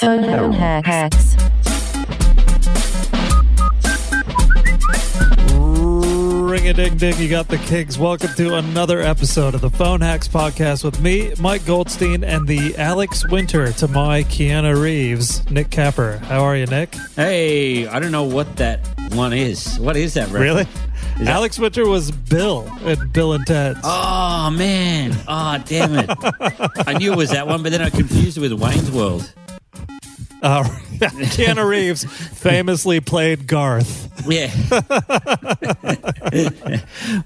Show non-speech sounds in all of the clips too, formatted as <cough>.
Phone hacks. Ring a ding ding, you got the kings. Welcome to another episode of the Phone Hacks Podcast with me, Mike Goldstein, and the Alex Winter to my Keanu Reeves, Nick Capper. How are you, Nick? Hey, I don't know what that one is. What is that? Reference? Really? Is that- Alex Winter was Bill in Bill and Ted's. Oh man! Oh damn it! <laughs> I knew it was that one, but then I confused it with Wayne's World. Uh, <laughs> Keanu Reeves famously played Garth. Yeah, <laughs>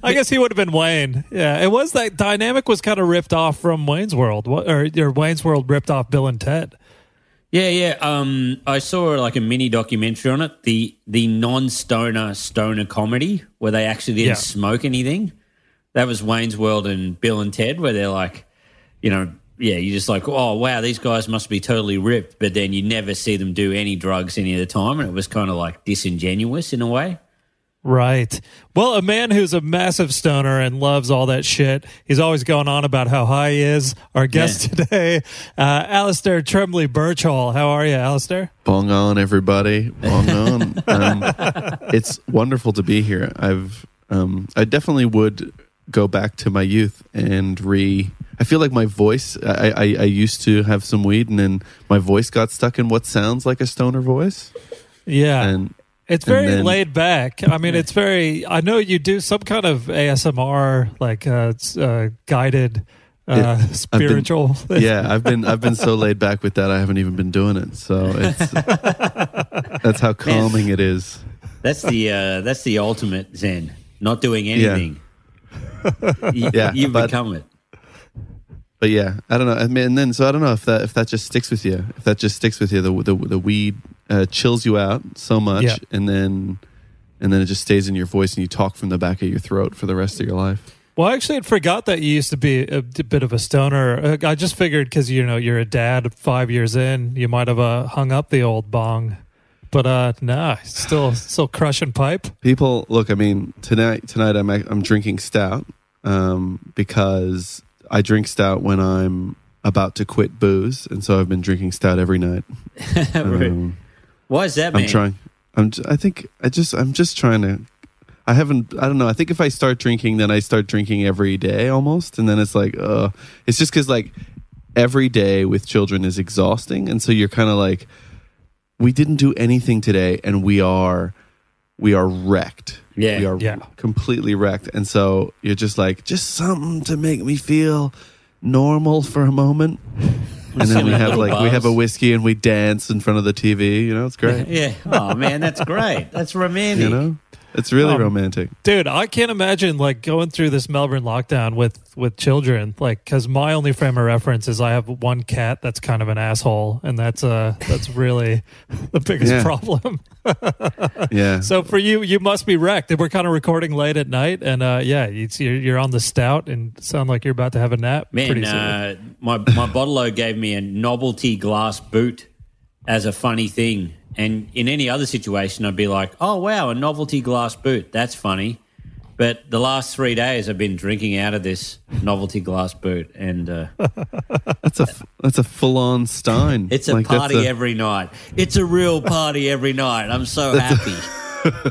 I guess he would have been Wayne. Yeah, it was that dynamic was kind of ripped off from Wayne's World, or, or Wayne's World ripped off Bill and Ted. yeah, yeah. Um, I saw like a mini documentary on it. The the non stoner stoner comedy where they actually didn't Yeah. smoke anything. That was Wayne's World and Bill and Ted, where they're like, you know, yeah, you're just like, oh wow, these guys must be totally ripped, but then you never see them do any drugs any of the time, and it was kind of like disingenuous in a way. Right. Well, a man who's a massive stoner and loves all that shit. He's always going on about how high he is. Our guest today, uh, Alasdair Tremblay Birchall. How are you, Alasdair? Bong on, everybody. Bong on. <laughs> um, it's wonderful to be here. I've, um, I definitely would go back to my youth and re. I feel like my voice. I, I, I used to have some weed, and then my voice got stuck in what sounds like a stoner voice. Yeah. And it's and very then- laid back. I mean, it's very, I know you do some kind of ASMR, like uh, s- uh, guided uh, been- spiritual. yeah, I've been I've been so laid back with that. I haven't even been doing it. So it's <laughs> that's how calming it is. That's the uh, that's the ultimate Zen. Not doing anything. <laughs> You, Yeah, you but- become it. But yeah, I don't know. I mean, and then so I don't know if that if that just sticks with you. If that just sticks with you, the the, the weed uh, chills you out so much, Yeah. and then and then it just stays in your voice, and you talk from the back of your throat for the rest of your life. Well, I actually had forgot that you used to be a bit of a stoner. Uh, I just figured because you know you're a dad five years in, you might have uh, hung up the old bong, but uh, nah, still still crushing pipe. People look. I mean, tonight tonight I'm I'm drinking stout um, because I drink stout when I'm about to quit booze, and so I've been drinking stout every night. <laughs> Right. Um, Why is that. I'm trying. I'm. I think. I just. I'm just trying to. I haven't. I don't know. I think if I start drinking, then I start drinking every day almost, and then it's like, uh, it's just because like every day with children is exhausting, and so you're kind of like, we didn't do anything today, and we are, we are wrecked. Yeah. we are Yeah. completely wrecked, and so you're just like, just something to make me feel normal for a moment. <laughs> And then we have Little like we have a whiskey and we dance in front of the TV. You know, it's great. <laughs> Yeah. Oh man, that's great. That's <laughs> romantic. You know, it's really Um, romantic. Dude, I can't imagine like going through this Melbourne lockdown with with children. Like, because my only frame of reference is I have one cat that's kind of an asshole, and that's uh that's really <laughs> the biggest Yeah. problem. <laughs> Yeah. So for you, you must be wrecked. And we're kind of recording late at night, and uh, yeah, you, you're, you're on the stout and sound like you're about to have a nap. pretty Man, soon. uh, my my bottle gave me a novelty glass boot as a funny thing, and in any other situation, I'd be like, "Oh wow, a novelty glass boot. That's funny." But the last three days, I've been drinking out of this novelty glass boot, and uh, <laughs> That's a that's a full on Stein. <laughs> it's a Like, party a- every night. It's a real party every night. I'm so happy. <laughs>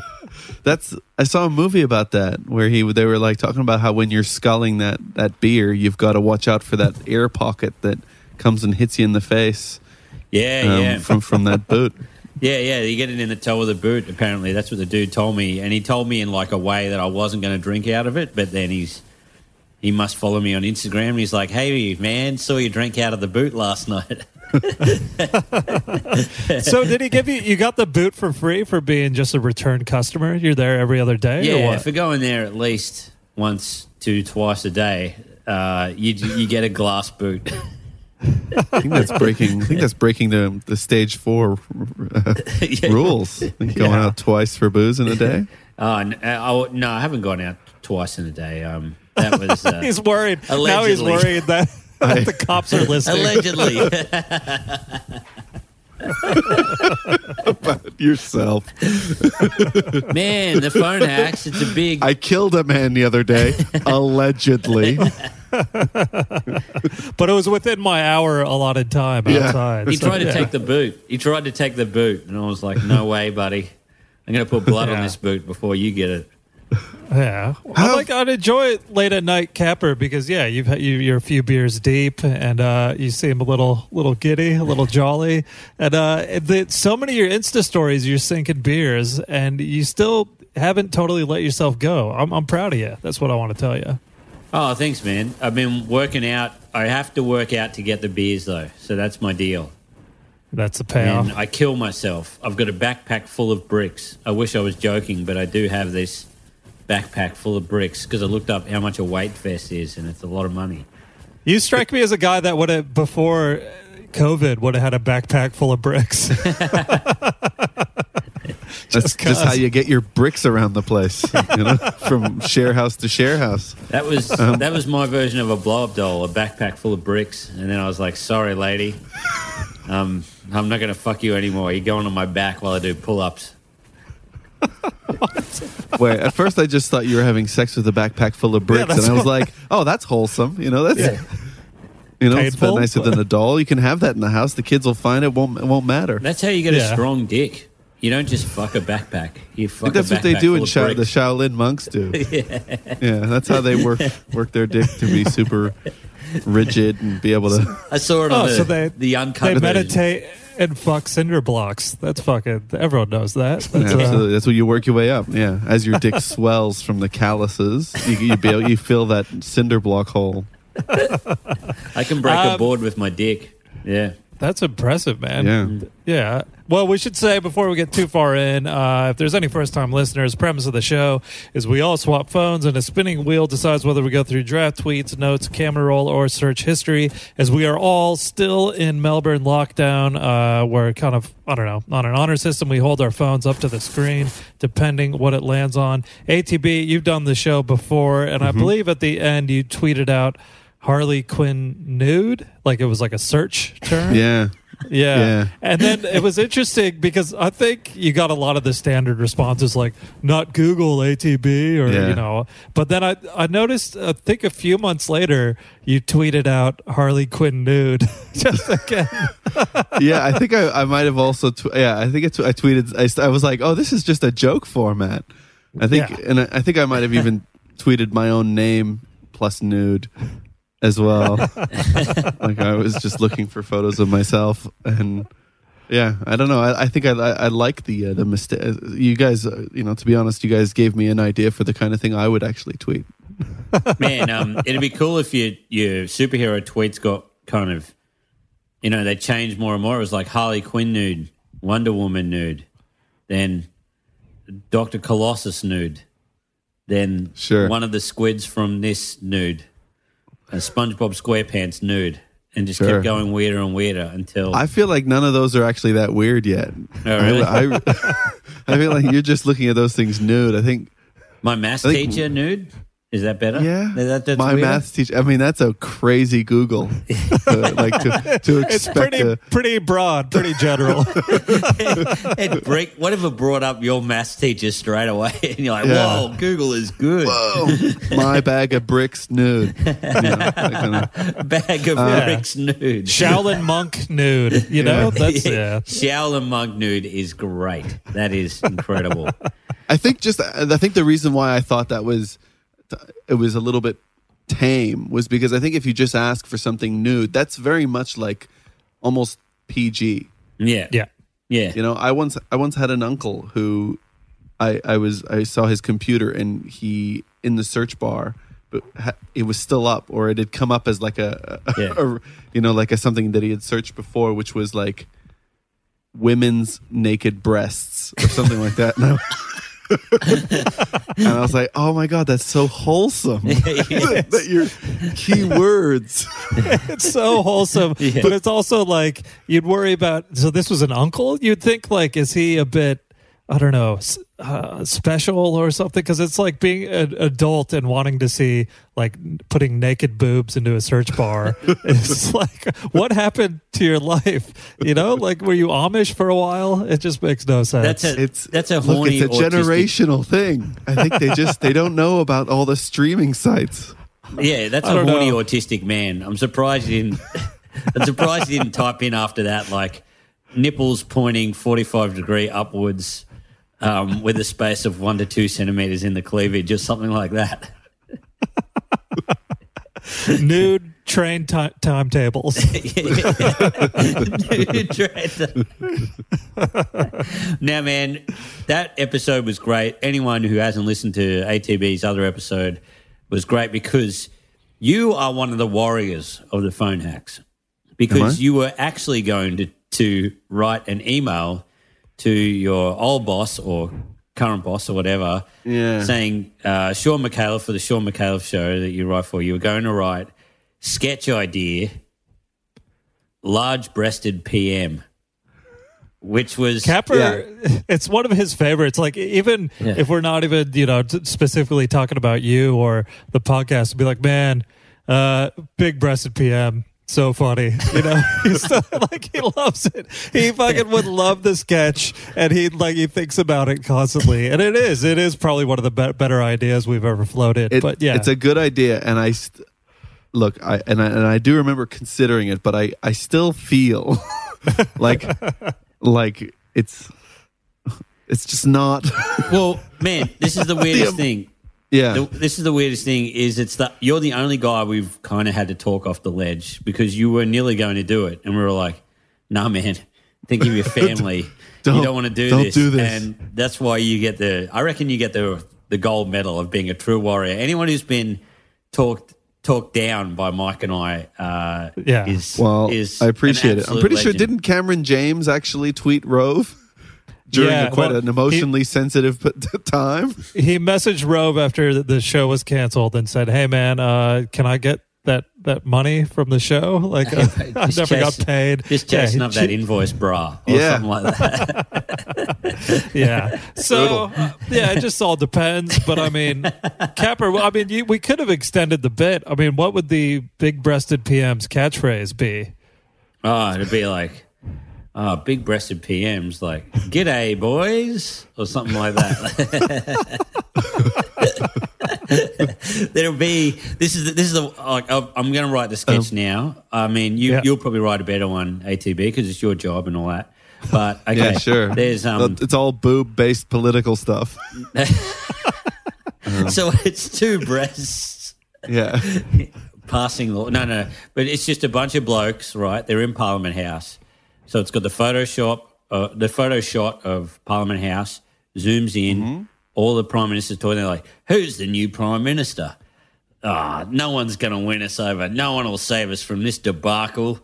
That's I saw a movie about that where he they were like talking about how when you're sculling that that beer, you've got to watch out for that air pocket that comes and hits you in the face Yeah, um, yeah. from from that boot. Yeah, yeah, you get it in the toe of the boot. Apparently, that's what the dude told me, and he told me in like a way that I wasn't going to drink out of it. But then he's he must follow me on Instagram. And he's like, "Hey, man, saw you drink out of the boot last night." <laughs> so did he give you? You got the boot for free for being just a return customer. You're there every other day, or yeah, for going there at least once to twice a day, uh, you you get a glass boot. <laughs> I think that's breaking. I think that's breaking the the stage four uh, <laughs> Yeah. rules. Going Yeah. out twice for booze in a day. <laughs> Oh, uh, I, no, I haven't gone out twice in a day. Um, that was <laughs> uh, he's worried. Now he's worried that the cops are listening. allegedly. About yourself. Man, the phone hacks. It's a big. I killed a man the other day, allegedly. But it was within my hour allotted time Yeah. outside. He So, tried to yeah. take the boot. He tried to take the boot, and I was like, "No <laughs> way, buddy! I'm going to put blood on this boot before you get it." Yeah, I How- like I'd enjoy it late at night, Capper, because yeah, you've had- you, you're a few beers deep, and uh, you seem a little little giddy, a little <laughs> jolly, and uh, the, so many of your Insta stories, you're sinking beers, and you still haven't totally let yourself go. I'm I'm proud of you. That's what I want to tell you. Oh, thanks, man. I've been working out. I have to work out to get the beers, though, so that's my deal. That's a payoff. And I kill myself. I've got a backpack full of bricks. I wish I was joking, but I do have this backpack full of bricks because I looked up how much a weight vest is, and it's a lot of money. You strike me as a guy that would have before COVID would have had a backpack full of bricks. <laughs> <laughs> That's Just just how 'cause. you get your bricks around the place, you <laughs> know, from share house to share house. That was Um, that was my version of a blow up doll, a backpack full of bricks, and then I was like, "Sorry, lady, um, I'm not going to fuck you anymore. You're going on my back while I do pull ups." <laughs> Wait, at first I just thought you were having sex with a backpack full of bricks, that's and I was like, "Oh, that's wholesome." You know, that's <laughs> you know, it's a bit Painful, nicer than a doll. You can have that in the house. The kids will find it. won't It won't matter. That's how you get Yeah. a strong dick. You don't just fuck a backpack. You fuck that's a what they do in of Sha- the. Shaolin monks do. <laughs> yeah. that's how they work work their dick to be super rigid and be able to. <laughs> I saw it Oh, the, so they- the uncut they version. meditate and fuck cinder blocks. That's fucking. Everyone knows that. That's, uh, Absolutely, that's what you work your way up. Yeah, as your dick <laughs> swells from the calluses, you you, be able, you fill that cinder block hole. I can break a Um, board with my dick. Yeah. That's impressive, man. Yeah. Yeah. Well, we should say before we get too far in, uh, if there's any first time listeners, premise of the show is we all swap phones and a spinning wheel decides whether we go through draft tweets, notes, camera roll, or search history. As we are all still in Melbourne lockdown, uh, we're kind of, I don't know, on an honor system. We hold our phones up to the screen depending what it lands on. ATB, you've done the show before, and I believe at the end you tweeted out Harley Quinn nude, like it was like a search term. Yeah, <laughs> Yeah. Yeah. And then it was interesting because I think you got a lot of the standard responses like not Google ATB or Yeah. you know. But then I I noticed I think a few months later you tweeted out Harley Quinn nude <laughs> just again. <laughs> yeah. I think I, I might have also. Tw- yeah, I think it's. I tweeted. I, I was like, "Oh, this is just a joke format." I think, Yeah. and I, I think I might have even tweeted my own name plus nude as well. <laughs> like I was just looking for photos of myself, and yeah, I don't know. I, I think I, I, I like the uh, the mistake. You guys, uh, you know, to be honest, you guys gave me an idea for the kind of thing I would actually tweet. Man, um, <laughs> it'd be cool if your your superhero tweets got kind of, you know, they changed more and more. It was like Harley Quinn nude, Wonder Woman nude, then Doctor Colossus nude, then Sure. one of the squids from this nude, a SpongeBob SquarePants nude, and just Sure. kept going weirder and weirder until I feel like none of those are actually that weird yet. Oh, really? I, <laughs> I, I feel like you're just looking at those things nude. I think my math I think- teacher nude. Is that better? Yeah, Is that, that's my weirder? math teacher. I mean, that's a crazy Google. <laughs> Uh, like to to It's pretty a, pretty broad, pretty general. and break whatever brought up your maths teacher straight away, <laughs> and you're like, Yeah. "Whoa, Google is good." oh, my <laughs> bag of bricks nude. You know, kind of- Bag of Uh, bricks nude. Shaolin monk nude, you know? That's yeah. Shaolin monk nude is great. That is incredible. I think just I think the reason why I thought that was it was a little bit tame was because I think if you just ask for something nude, that's very much like almost PG. Yeah, Yeah. yeah. You know, I once I once had an uncle who I I was I saw his computer and he in the search bar but ha- it was still up or it had come up as like a, a- Yeah. a- you know like a something that he had searched before which was like women's naked breasts or something like that and I, <laughs> and I was like oh my god that's so wholesome <laughs> that, <laughs> that your keywords It's so wholesome, Yeah. but it's also like you'd worry about. So this was an uncle. You'd think like, is he a bit? I don't know, uh, special or something? Because it's like being an adult and wanting to see like putting naked boobs into a search bar. <laughs> it's like, what happened to your life? You know, like were you Amish for a while? It just makes no sense. That's a it's that's a look, horny it's a autistic- generational thing i think they just they don't know about all the streaming sites Yeah, that's I a don't horny know. autistic man. I'm surprised you didn't. <laughs> I'm surprised you didn't type in after that like nipples pointing 45 degree upwards um, with a space of one to two centimeters in the cleavage, or something like that. <laughs> Nude train ti- timetables. <laughs> <laughs> now, man, that episode was great. Anyone who hasn't listened to ATB's other episode was great because you are one of the warriors of the phone hacks. Because you were actually going to, to write an email to your old boss or current boss or whatever, Yeah. saying, uh, Shaun Micallef for the Shaun Micallef show that you write for, you were going to write sketch idea, large breasted PM, which was. Capper, <laughs> it's one of his favorites. Like even Yeah. if we're not even you know t- specifically talking about you or the podcast, be like, man, uh, big breasted PM. So funny, you know. <laughs> He's so, like he loves it. He fucking would love the sketch, and he like he thinks about it constantly. And it is, it is probably one of the be- better ideas we've ever floated. It- but yeah, it's a good idea, and I st- look, I and I and I do remember considering it, but I I still feel <laughs> like like it's it's just not. Well, man, this is the <laughs> weirdest thing. Yeah, The, this is the weirdest thing is it's the you're the only guy we've kind of had to talk off the ledge because you were nearly going to do it, and we were like, "Nah, man, think of your <laughs> family. Don't- you don't want to do don't this." do this. And that's why you get the. I reckon you get the the gold medal of being a true warrior. Anyone who's been talked talked down by Mike and I, uh, Yeah. is well, is I an appreciate it. I'm absolute pretty sure didn't Cameron James actually tweet Rove during Yeah, a, quite well, an emotionally sensitive time? <laughs> he messaged Rove after the- the show was canceled and said, "Hey man, uh, can I get that that money from the show? <laughs> Like <laughs> uh, I Just never got paid." Just Yeah, chasing he- up that invoice, bra, or Yeah. something like that. yeah. So uh, yeah, it just all depends. But I mean, Capper. I mean, you, we could have extended the bit. I mean, what would the big-breasted PM's catchphrase be? Oh, it'd be like, oh, big breasted PMs, like, g'day, boys, or something like that. <laughs> There'll be, this is the, this is the, like, I'm going to write the sketch now. I mean, you, Yeah. you'll probably write a better one, ATB, because it's your job and all that. But, <laughs> okay. Yeah, sure. There's, um, it's all boob based political stuff. <laughs> so it's two breasts. yeah, passing law. No, no, but it's just a bunch of blokes, right? They're in Parliament House, so it's got the Photoshop, uh, the photo shot of Parliament House zooms in. All the prime ministers talking. They're like, "Who's the new prime minister?" Ah, no one's going to win us over. No one will save us from this debacle.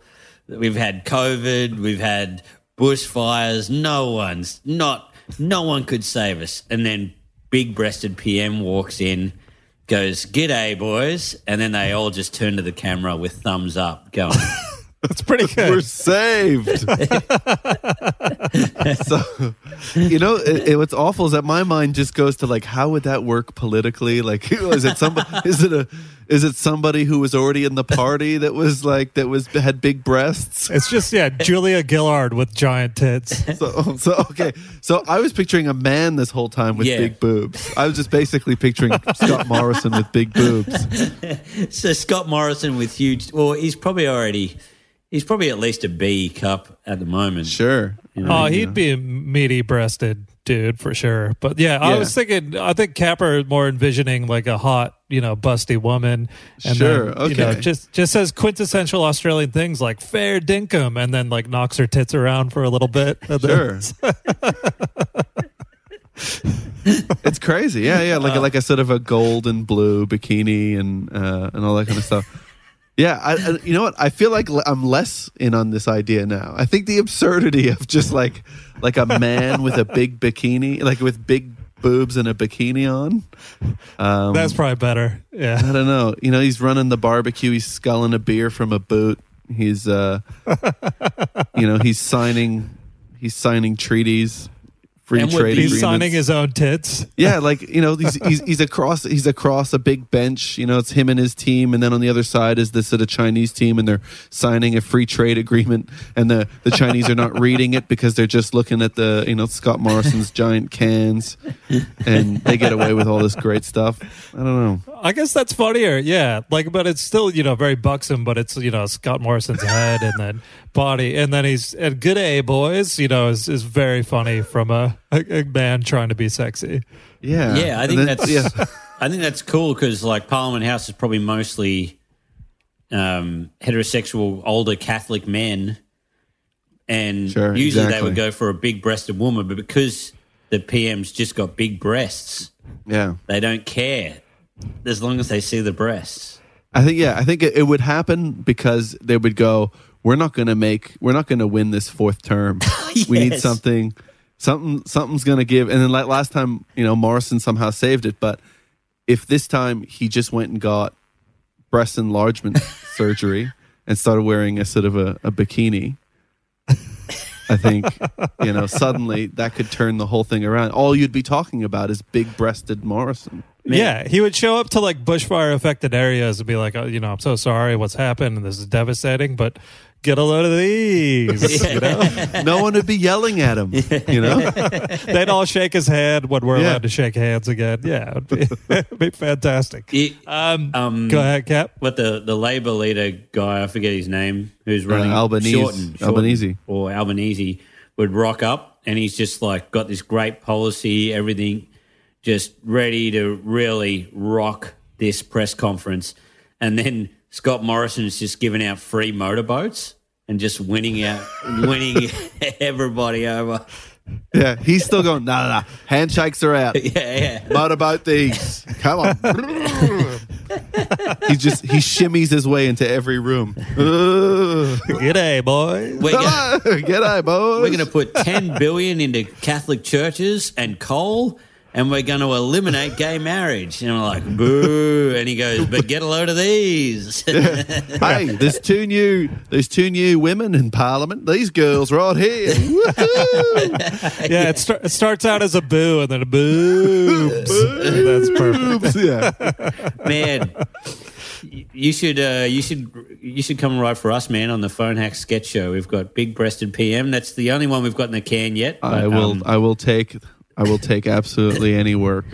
We've had COVID. We've had bushfires. No one's not. No one could save us. And then big-breasted PM walks in, goes, "G'day, boys," and then they all just turn to the camera with thumbs up, going, <laughs> That's pretty <laughs> good. we're saved. <laughs> so, you know, it, it, what's awful is that my mind just goes to like, how would that work politically? Like, <laughs> is it somebody? is it a? Is it somebody who was already in the party that was like that was had big breasts? It's just yeah, Julia Gillard with giant tits. So, so okay. So I was picturing a man this whole time with Yeah. big boobs. I was just basically picturing Scott Morrison with big boobs. "So Scott Morrison with huge. Well, he's probably already. He's probably at least a B cup at the moment. Sure. you know? Oh, he'd be a meaty breasted dude for sure. But yeah, I was thinking, I think Capper is more envisioning like a hot, you know, busty woman. And Sure, Then, You know, okay. just just says quintessential Australian things like fair dinkum, and then like knocks her tits around for a little bit. <laughs> Sure. <laughs> it's crazy. Yeah, yeah. Like like a sort of a gold and blue bikini and uh, and all that kind of stuff. Yeah, I, I, you know what? I feel like I'm less in on this idea now. I think the absurdity of just like like a man with a big bikini, like with big boobs and a bikini on. Um, That's probably better. Yeah, I don't know. You know, he's running the barbecue. He's sculling a beer from a boot. He's, uh, you know, he's signing, he's signing treaties free And trade He's signing his own tits. yeah, like you know, he's, he's he's across he's across a big bench. You know, it's him and his team, and then on the other side is this uh, sort of Chinese team, and they're signing a free trade agreement, and the the Chinese are not reading it because they're just looking at the you know Scott Morrison's giant cans, and they get away with all this great stuff. I don't know. I guess that's funnier. Yeah. Like, but it's still, you know, very buxom, but it's, you know, Scott Morrison's head and then body. And then he's, and good A boys, you know, is, is very funny from a, a, a man trying to be sexy. Yeah, Yeah, I think then- that's yeah. I think that's cool because like Parliament House is probably mostly um, heterosexual older Catholic men, and Sure, usually they would go for a big-breasted woman, but because the PM's just got big breasts, yeah. they don't care as long as they see the breasts. I think yeah, I think it, it would happen because they would go, "We're not going to make, we're not going to win this fourth term. <laughs> We need something, something, something's going to give." And then like last time, you know, Morrison somehow saved it, but if this time he just went and got breast enlargement <laughs> surgery and started wearing a sort of a, a bikini. I think you know suddenly that could turn the whole thing around. All you'd be talking about is big-breasted Morrison. Yeah. He would show up to like bushfire affected areas and be like, oh, you know, I'm so sorry what's happened and this is devastating, but get a load of these. <laughs> You know? No one would be yelling at him. You know, <laughs> They'd all shake his hand when we're Yeah. allowed to shake hands again. Yeah. It'd be, <laughs> it'd be fantastic. It- Um, um, go ahead, Cap. what the the Labor leader guy, I forget his name, who's running Uh, Albanese. Shorten, Shorten, Albanese. or Albanese would rock up, and he's just like got this great policy, everything, just ready to really rock this press conference, and then Scott Morrison is just giving out free motorboats and just winning out, <laughs> winning everybody over. Yeah, he's still going. No, no, no. Handshakes are out. <laughs> Yeah, yeah. Motorboat these. Come on. <laughs> he just he shimmies his way into every room. Ugh. G'day, boys. We're gonna, G'day, boys. we're going to put 10 billion into Catholic churches and coal and we're going to eliminate gay marriage. And I'm like, boo. And he goes, but get a load of these. <laughs> Hey, there's two new there's two new women in Parliament. These girls right here. Woohoo! Yeah, it, start, it starts out as a boo and then a boobs. <laughs> That's perfect. Yeah. man, you should, uh, you should, you should come and write for us, man, on the Phone Hack Sketch Show. We've got Big Breasted PM. That's the only one we've got in the can yet. I will um, I will take I will take absolutely any work.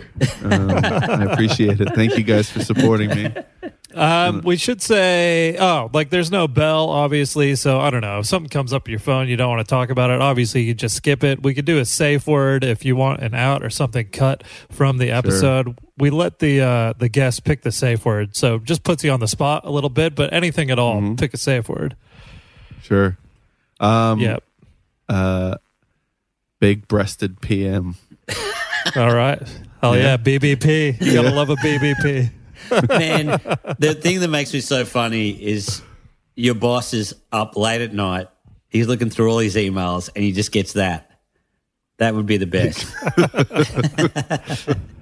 Um, I appreciate it. Thank you guys for supporting me. Um, we should say, oh, like there's no bell, obviously. So I don't know. If something comes up your phone, you don't want to talk about it. Obviously, you just skip it. We could do a safe word if you want an out or something cut from the episode. We let the uh, the guest pick the safe word, so just puts you on the spot a little bit. But anything at all, pick a safe word. Sure. Um, Yep. uh, big breasted PM. <laughs> All right. Oh yeah, Yeah. BBP. You gotta love a BBP. <laughs> man, the thing that makes me so funny is your boss is up late at night. He's looking through all his emails and he just gets that. That would be the best. <laughs>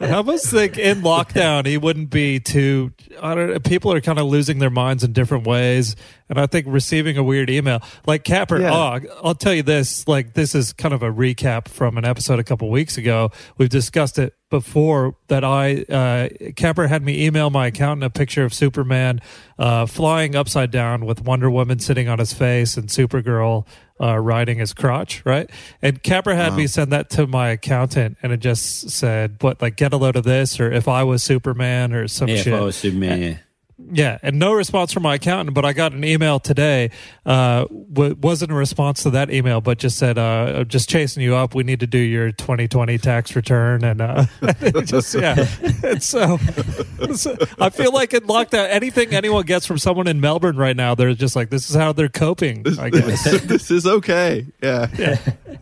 I almost think in lockdown he wouldn't be too. I don't. People are kind of losing their minds in different ways, and I think receiving a weird email like Capper. Yeah. Oh, I'll tell you this. Like this is kind of a recap from an episode a couple weeks ago. We've discussed it before that. I uh, Capper had me email my accountant a picture of Superman uh, flying upside down with Wonder Woman sitting on his face and Supergirl uh, riding his crotch, right? And Capper had me send that to my accountant, and it just said, "What, like, get a load of this?" or "If I was Superman," or some yeah, shit. if I was Superman, yeah. Yeah, and no response from my accountant, but I got an email today. Uh, w- wasn't a response to that email, but just said, uh, "Just chasing you up. We need to do your 2020 tax return." And uh, <laughs> just yeah, and so, so I feel like in lockdown, anything anyone gets from someone in Melbourne right now, they're just like, "This is how they're coping." I <laughs> guess. this is okay. Yeah.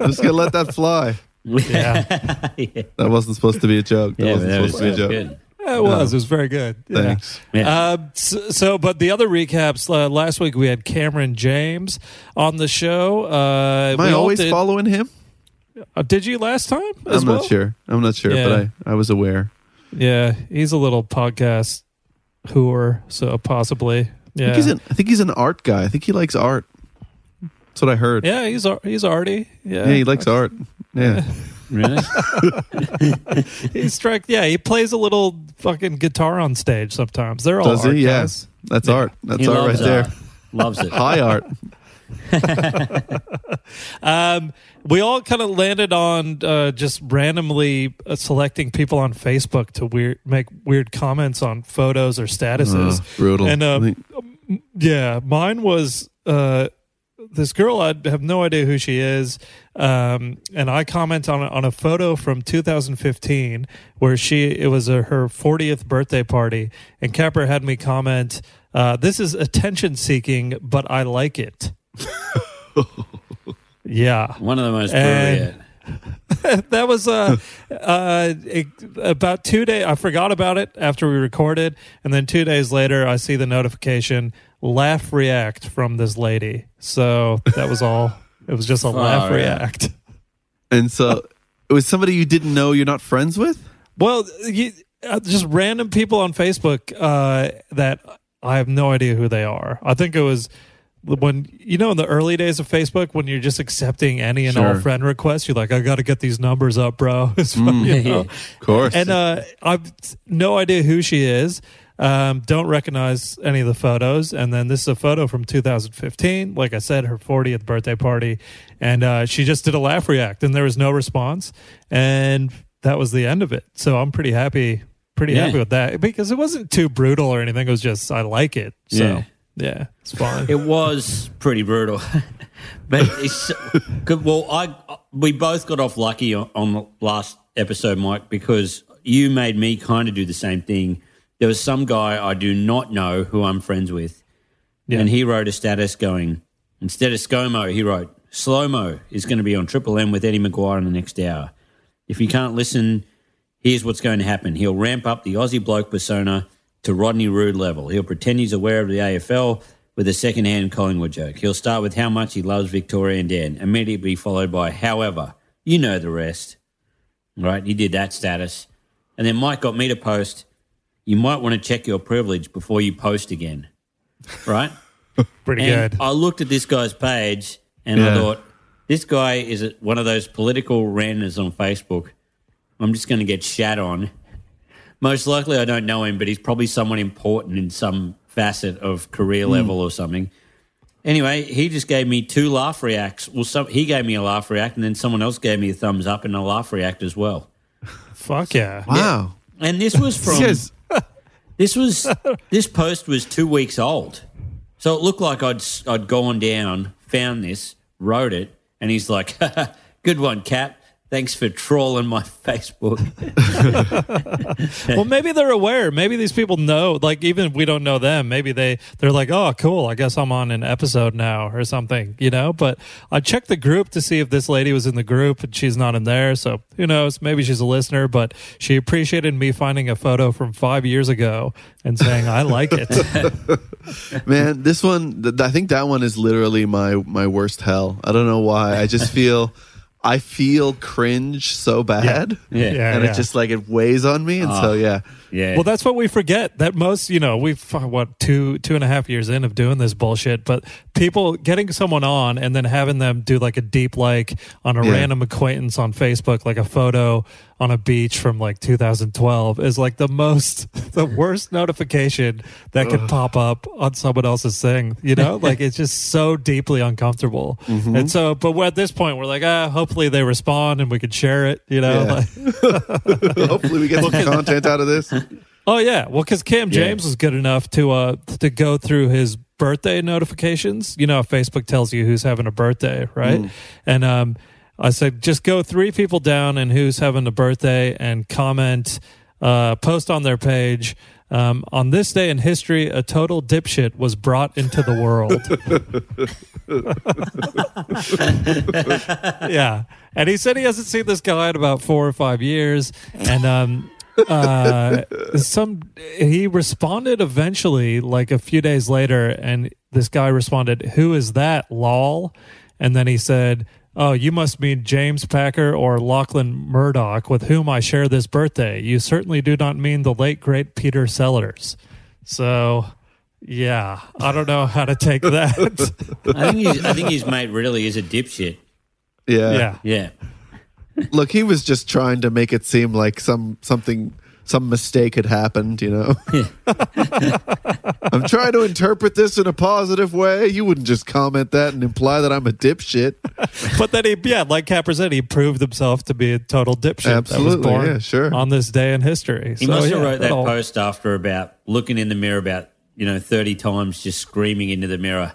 I'm just gonna let that fly. <laughs> yeah, That wasn't supposed to be a joke. That Yeah, wasn't that was, supposed to be a joke. good. It was. It was very good. Yeah. Thanks. Yeah. Uh, so, so, but the other recaps uh, last week we had Cameron James on the show. Uh, Am I all always did, following him? uh, did you last time? As I'm well? not sure. I'm not sure, Yeah. but I, I was aware. Yeah, he's a little podcast whore, so possibly. I Yeah, think he's an I think he's an art guy. I think he likes art. That's what I heard. yeah, he's ar- he's arty. Yeah, Yeah, he likes art. Yeah. <laughs> Really? <laughs> He strike. Yeah, he plays a little fucking guitar on stage sometimes. They're all Does art he? Yeah. guys. That's Yeah. art. That's he art right loves there. art. Loves it. High art. <laughs> Um, we all kind of landed on uh, just randomly uh, selecting people on Facebook to weird make weird comments on photos or statuses. Uh, brutal. And I um, think- yeah, mine was uh, this girl. I have no idea who she is, um, and I comment on a, on a photo from 2015 where she it was a, her 40th birthday party, and Capper had me comment, uh, "This is attention seeking, but I like it." <laughs> yeah, One of the most And- brilliant. <laughs> that was uh, uh, it, about two days. I forgot about it after we recorded, and then two days later, I see the notification laugh react from this lady. So that was all. It was just a <laughs> laugh Far out. react. and so it was somebody you didn't know you're not friends with? Well, you, uh, just random people on Facebook uh, that I have no idea who they are. I think it was when you know in the early days of Facebook when you're just accepting any and all friend requests. You're like, I got to get these numbers up, bro. <laughs> It's fun, you know? Of course. and uh, I've no idea who she is. Um, don't recognize any of the photos. And then this is a photo from 2015. Like I said, her 40th birthday party, and uh, she just did a laugh react, and there was no response, and that was the end of it. So I'm pretty happy, pretty Yeah. happy with that because it wasn't too brutal or anything. It was just I like it. So Yeah. yeah, it's fine. It was pretty brutal, <laughs> but it's good. Well, I we both got off lucky on, on the last episode, Mike, because you made me kind of do the same thing. There was some guy I do not know who I'm friends with, Yeah. and he wrote a status going instead of ScoMo, he wrote slow mo is going to be on Triple M with Eddie McGuire in the next hour. If you can't listen, here's what's going to happen. He'll ramp up the Aussie bloke persona to Rodney Rude level. He'll pretend he's aware of the AFL with a second-hand Collingwood joke. He'll start with how much he loves Victoria and Dan, immediately followed by however. You know the rest. Right? He did that status. And then Mike got me to post, you might want to check your privilege before you post again. Right? <laughs> pretty And good. I looked at this guy's page and I thought, this guy is one of those political ranters on Facebook. I'm just going to get shat on. Most likely, I don't know him, but he's probably someone important in some facet of career Hmm. level or something. Anyway, he just gave me two laugh reacts. Well, some, he gave me a laugh react, and then someone else gave me a thumbs up and a laugh react as well. <laughs> Fuck yeah. wow. And this was from These guys- this was <laughs> this post was two weeks old, so it looked like I'd I'd gone down, found this, wrote it, and he's like, <laughs> "Good one, Cap. Thanks for trolling my Facebook." <laughs> well maybe they're aware. Maybe these people know. Like even if we don't know them maybe they they're like oh cool. I guess i'm on an episode now or something you know? But i checked the group to see if this lady was in the group and she's not in there. So who knows? Maybe she's a listener but she appreciated me finding a photo from five years ago and saying i like it. <laughs> Man, this one, th- I think that one is literally my my worst hell. I don't know why. I just feel, I feel cringe so bad, Yeah. Yeah, and yeah. it just like it weighs on me, and so ah. yeah, yeah. Well, that's what we forget. That most, you know, we've what two two and a half years in of doing this bullshit. But people getting someone on and then having them do like a deep like on a Yeah. random acquaintance on Facebook, like a photo on a beach from like 2012, is like the most <laughs> the worst notification that could pop up on someone else's thing. You know, <laughs> like it's just so deeply uncomfortable. Mm-hmm. And so, but at this point, we're like, ah, hopefully they respond and we can share it. You know, Yeah. like, <laughs> hopefully we get some content out of this. <laughs> Oh yeah, well, because Cam Yeah. James was good enough to uh to go through his birthday notifications. You know, Facebook tells you who's having a birthday, right? And um, I said just go three people down and who's having a birthday and comment, uh, post on their page. Um, on this day in history, a total dipshit was brought into the world. <laughs> <laughs> yeah, and he said he hasn't seen this guy in about four or five years, and um, uh, some he responded eventually, like a few days later, and this guy responded, "Who is that, lol?" And then he said, "Oh, you must mean James Packer or Lachlan Murdoch, with whom I share this birthday. You certainly do not mean the late great Peter Sellers." So. Yeah, I don't know how to take that. <laughs> I think he's, I think his mate really is a dipshit. Yeah, yeah. Yeah. Look, he was just trying to make it seem like some something some mistake had happened, you know. <laughs> I'm trying to interpret this in a positive way. You wouldn't just comment that and imply that I'm a dipshit. <laughs> but then he, yeah, like Capper said, he proved himself to be a total dipshit. that was Absolutely, born yeah, sure. On this day in history. He So, must have yeah, wrote that all- post after about looking in the mirror about, you know, 30 times, just screaming into the mirror,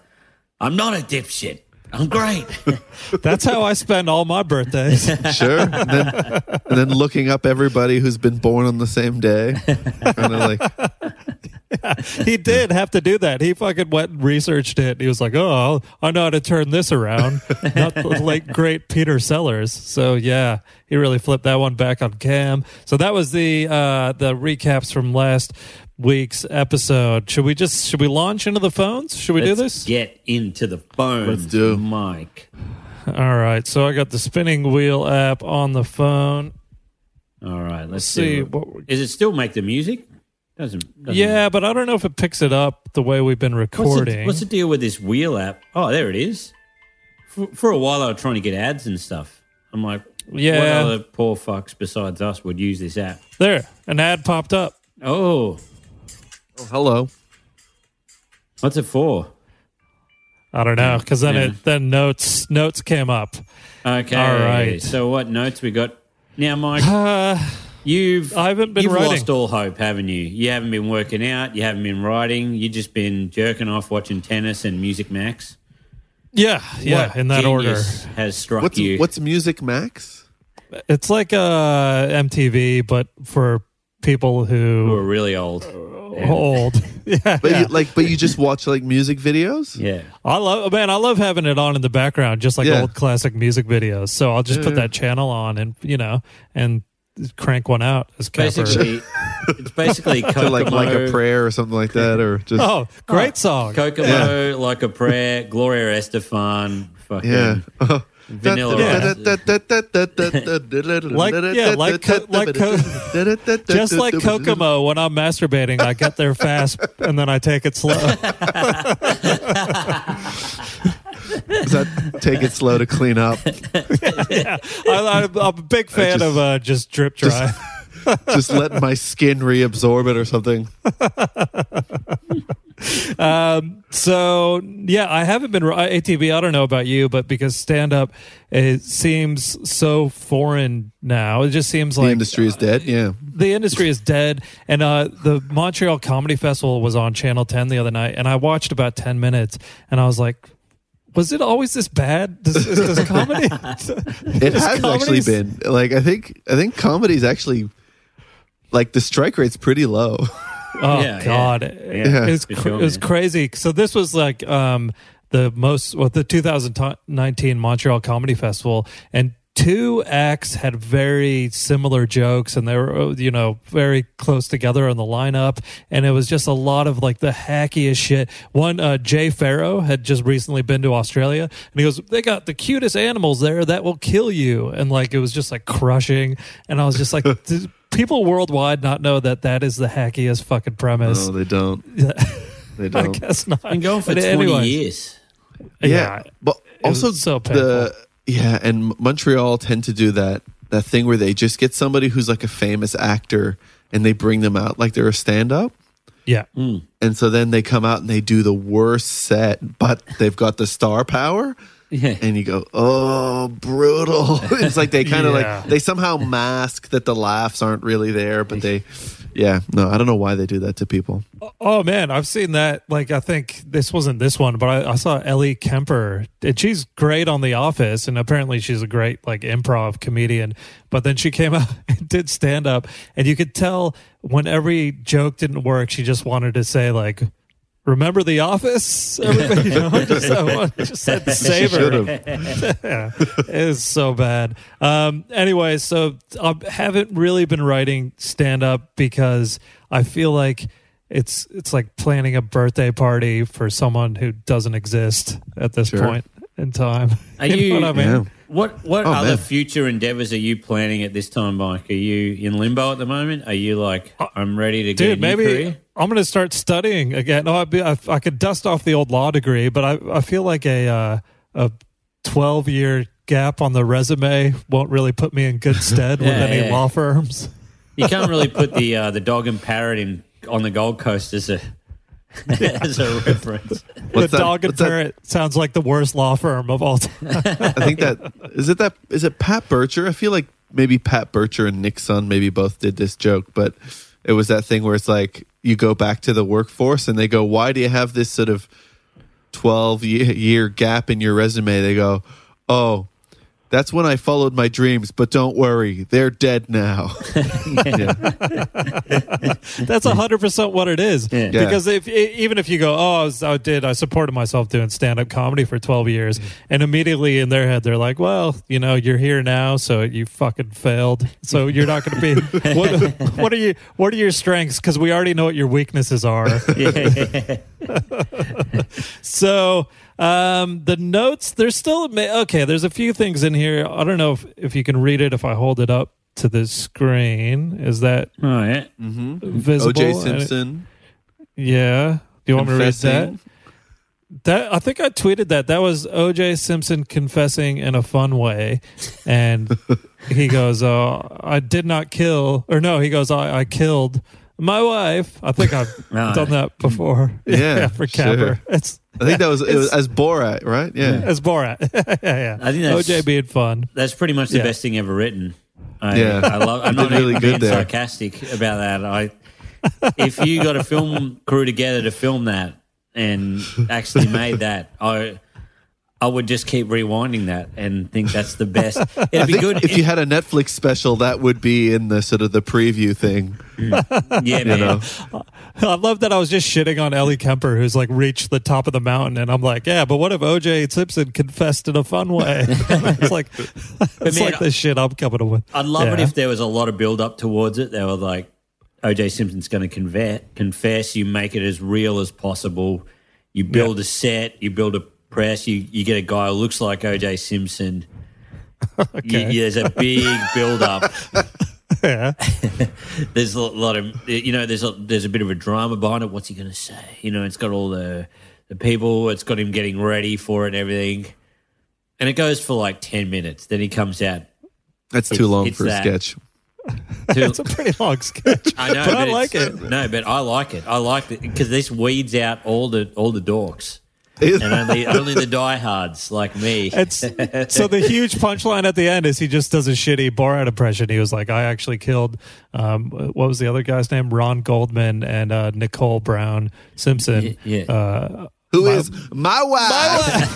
I'm not a dipshit. I'm great. <laughs> That's how I spend all my birthdays. <laughs> Sure. And then, and then looking up everybody who's been born on the same day. Kind of like, <laughs> he did have to do that. He fucking went and researched it. He was like, "Oh, I know how to turn this around." Not the late great Peter Sellers. So yeah, he really flipped that one back on Cam. So that was the uh, the recaps from last week's episode. Should we just should we launch into the phones? Should we do Let's this? Get into the phone. Let's do. Mike. All right. So I got the spinning wheel app on the phone. All right. Let's Let's see see. what. we- Is it still make the music? Doesn't. doesn't Yeah, but I don't know if it picks it up the way we've been What's the, recording. what's the deal with this wheel app? Oh, there it is. For, for a while, I was trying to get ads and stuff. I'm like, yeah. what Yeah. other poor fucks besides us would use this app? there, an ad popped up. Oh, oh, hello. what's it for? I don't know because then Yeah. it then notes notes came up. Okay. All right. So, what notes we got now, Mike? Uh, <sighs> You've I haven't been you've writing. lost all hope, haven't you? You haven't been working out. You haven't been writing. You just been jerking off, watching tennis and Music Max. yeah, yeah, What in that order. has struck What's you. what's Music Max? It's like uh, MTV, but for people who are really old? Are old. <laughs> yeah, But yeah. you, like, but you just watch like music videos. Yeah. I love oh, man. I love having it on in the background, just like Yeah. old classic music videos. So I'll just Yeah, put yeah. that channel on, and you know, and crank one out as Capper. Basically, <laughs> it's basically Kokomo, like like a prayer or something like that, or just Oh, great oh, song! Kokomo, like a prayer, Gloria Estefan, fucking yeah. <laughs> Oh. Vanilla Like- yeah, like Co- like Co- Just like Kokomo, when I'm masturbating, I get there fast and then I take it slow. Does that take it slow to clean up? I, I, I'm a big fan just- of uh, just drip dry. Just let my skin reabsorb it or something. <laughs> um, so yeah, I haven't been ATB. I don't know about you, but because stand up, it seems so foreign now. It just seems like The industry is dead. Yeah. the industry is dead. And uh, the Montreal Comedy Festival was on Channel 10 the other night, and I watched about 10 minutes, and I was like, was it always this bad? Does, is, does <laughs> comedy? it <laughs> has actually been like I think I think comedy's actually like the strike rate's pretty low. Oh Yeah, yeah. God, Yeah, it's cr- sure, it was crazy. So this was like um, the most, well, the 2019 Montreal Comedy Festival, and two acts had very similar jokes, and they were you know very close together on the lineup, and it was just a lot of like the hackiest shit. One, uh, Jay Pharoah had just recently been to Australia, and he goes, "They got the cutest animals there that will kill you," and like it was just like crushing, and I was just like. <laughs> "Does People worldwide not know that that is the hackiest fucking premise. No, they don't. <laughs> They I don't. I guess not. been going for But 20 anyways, years. Yeah. but also so the yeah, and Montreal tend to do that that thing where they just get somebody who's like a famous actor and they bring them out like they're a stand up. Yeah. Hmm. And so then they come out and they do the worst set, but they've got the star power. Yeah. And you go, oh, brutal. <laughs> it's like they kind of Yeah. like, they somehow mask that the laughs aren't really there, but they, yeah, no, I don't know why they do that to people. Oh, oh man, I've seen that. Like, I think this wasn't this one, but I, I saw Ellie Kemper, and she's great on The Office, and apparently she's a great like improv comedian. But then she came <laughs> out and did stand up, and you could tell when every joke didn't work, she just wanted to say like. Remember the office? <laughs> Everybody, you know, just, I <laughs> just said savor. <laughs> yeah, it is so bad. Um, anyway, so I haven't really been writing stand up because I feel like it's it's like planning a birthday party for someone who doesn't exist at this Sure. point in time. Are know you- what I mean? Yeah. What what Oh, other man. future endeavors are you planning at this time, Mike? Are you in limbo at the moment? Are you like, I'm ready to get a Uh, Dude, new maybe career? I'm going to start studying again. No, I'd be, I, I could dust off the old law degree, but I, I feel like a uh, a 12 year gap on the resume won't really put me in good <laughs> stead with any yeah. law firms. You can't really <laughs> put the uh, the dog and parrot in on the Gold Coast as a <laughs> as a reference. What's the that- dog and what's that- parrot sounds like the worst law firm of all time. I think that <laughs> is it. That is it. Pat Bircher. I feel like maybe Pat Bircher and Nick Son maybe both did this joke, but it was that thing where it's like you go back to the workforce and they go, "Why do you have this sort of twelve year, year gap in your resume?" They go, "Oh." That's when I followed my dreams, but don't worry, they're dead now. <laughs> yeah. That's hundred percent what it is. Yeah. Yeah. Because if even if you go, oh, I, was, I did, I supported myself doing stand up comedy for twelve years, mm-hmm. and immediately in their head they're like, well, you know, you're here now, so you fucking failed, so you're not going to be. <laughs> what, what are you? What are your strengths? Because we already know what your weaknesses are. <laughs> So um, the notes, there's still okay. There's a few things in here. I don't know if, if you can read it if I hold it up to the screen. Is that Oh yeah. visible? OJ And it- Simpson. yeah. Do you want me to read that? That I think I tweeted that. That was OJ Simpson confessing in a fun way, and <laughs> he goes, "Oh, I did not kill," or no, he goes, "I, I killed my wife." I think I've <laughs> Ah. done that before. <laughs> Yeah, for sure. Capper. It's I think that was it was as Borat, right? Yeah. as Borat. <laughs> yeah, yeah. I think that's- OJ being fun. That's pretty much the Yeah. best thing ever written. I, Yeah. I love. I'm not really good being there. sarcastic about that. I, if you got a film crew together to film that and actually made that, I, I would just keep rewinding that and think that's the best. It'd be good if you had a Netflix special, that would be in the sort of the preview thing. Hmm. yeah, You man. know, I love that I was just shitting on Ellie Kemper, who's like reached the top of the mountain, and I'm like, yeah, but what if OJ Simpson confessed in a fun way? <laughs> it's like, <laughs> it's man, like the shit I'm coming up with. I'd love it if there was a lot of build up towards it. They were like, OJ Simpson's going to convert, confess. You make it as real as possible. You build a set. You build a press. You you get a guy who looks like OJ Simpson. <laughs> You- Okay. there's a big build up. <laughs> yeah. <laughs> There's a lot of you know. There's a there's a bit of a drama behind it. What's he going to say? You know, it's got all the the people. It's got him getting ready for it and everything. And it goes for like ten minutes. Then he comes out. that's too long it's for a sketch. To, It's a pretty long sketch. I know, but I like it. No, but I like it. I like it because this weeds out all the all the dorks and only only the diehards like me. It's <laughs> so the huge punchline at the end is he just does a shitty Borat impression. He was like, "I actually killed um, what was the other guy's name? Ron Goldman and uh, Nicole Brown Simpson." Yeah, yeah. Uh, Who is my wife?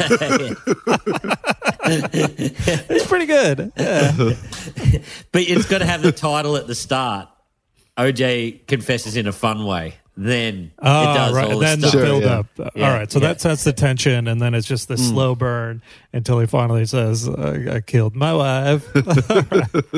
<laughs> it's pretty good. Yeah. but it's got to have the title at the start. OJ confesses in a fun way. Then it Oh, does right. all the then the. Sure, build yeah. up. Yeah, All right. So yeah. that sets the tension, and then it's just the slow burn until he finally says, I, I killed my wife. <laughs>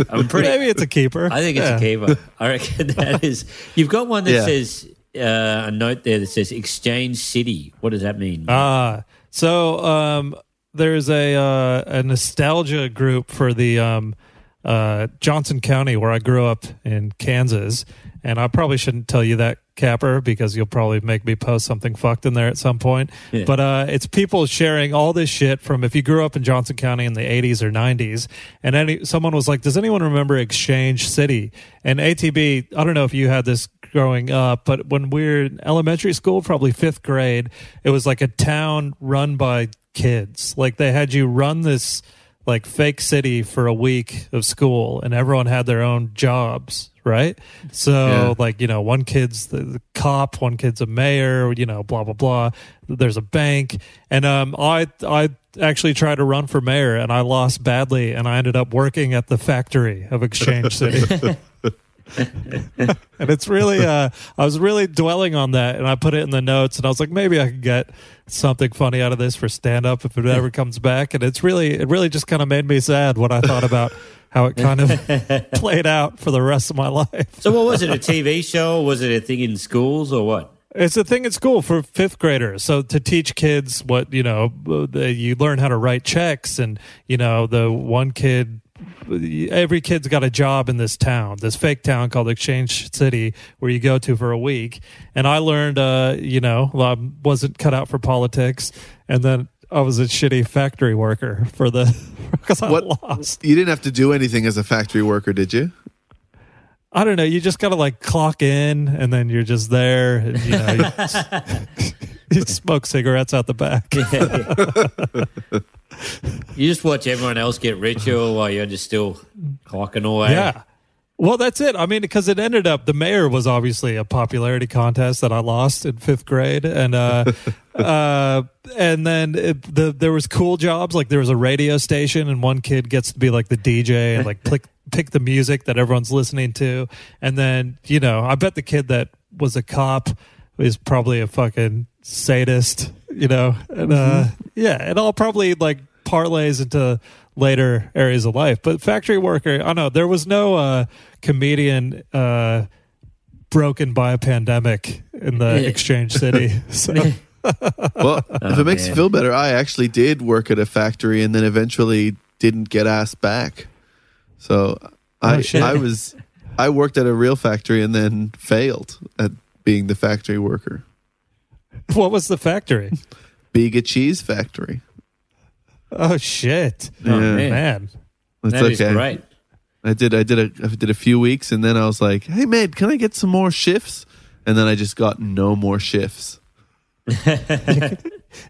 I'm pretty. Maybe it's a keeper. I think it's Yeah. a keeper. I reckon that <laughs> is. You've got one that Yeah. says uh, a note there that says Exchange City. What does that mean? Ah, so um, there's a uh, a nostalgia group for the um, uh, Johnson County where I grew up in Kansas, and I probably shouldn't tell you that capper because you'll probably make me post something fucked in there at some point. Yeah. But uh, it's people sharing all this shit from if you grew up in Johnson County in the 80s or 90s, and any someone was like, "Does anyone remember Exchange City?" And ATB, I don't know if you had this growing up, but when we were in elementary school, probably fifth grade, it was like a town run by kids. Like they had you run this like fake city for a week of school, and everyone had their own jobs, right? So Yeah. like you know, one kid's the, the cop, one kid's a mayor, you know, blah blah blah. There's a bank, and um, I I actually tried to run for mayor, and I lost badly, and I ended up working at the factory of Exchange <laughs> City. <laughs> and it's really uh i was really dwelling on that and i put it in the notes and i was like maybe i could get something funny out of this for stand up if it ever comes back and it's really it really just kind of made me sad when i thought about how it kind of <laughs> played out for the rest of my life so, what was it? A <laughs> TV show? Was it a thing in schools or what? it's a thing at school for fifth graders. So to teach kids what you know, you learn how to write checks, and you know, the one kid, every kid's got a job in this town, this fake town called Exchange City, where you go to for a week. And I learned, uh, you know, I wasn't cut out for politics, and then I was a shitty factory worker for the <laughs> because I What- lost. You didn't have to do anything as a factory worker, did you? I don't know. You just gotta like clock in, and then you're just there, and you know, you, <laughs> you smoke cigarettes out the back. <laughs> You just watch everyone else get richer while you're just still clocking away. Yeah. Well, that's it. I mean, because it ended up the mayor was obviously a popularity contest that I lost in fifth grade, and uh, <laughs> uh, and then it, the there was cool jobs. Like there was a radio station, and one kid gets to be like the DJ and like pick pick the music that everyone's listening to, and then you know I bet the kid that was a cop is probably a fucking sadist, you know, and uh, yeah, it all probably like parlays into later areas of life. But factory worker, I know there was no uh, comedian uh, broken by a pandemic in the exchange city. <laughs> So Well, if it makes you feel better, I actually did work at a factory and then eventually didn't get asked back. So I shit. I was I worked at a real factory and then failed at being the factory worker. what was the factory? Being a cheese factory. Oh shit, Oh, Yeah. man. man! That's That is okay. great. I did I did a I did a few weeks and then I was like, "Hey man, can I get some more shifts?" And then I just got no more shifts. <laughs>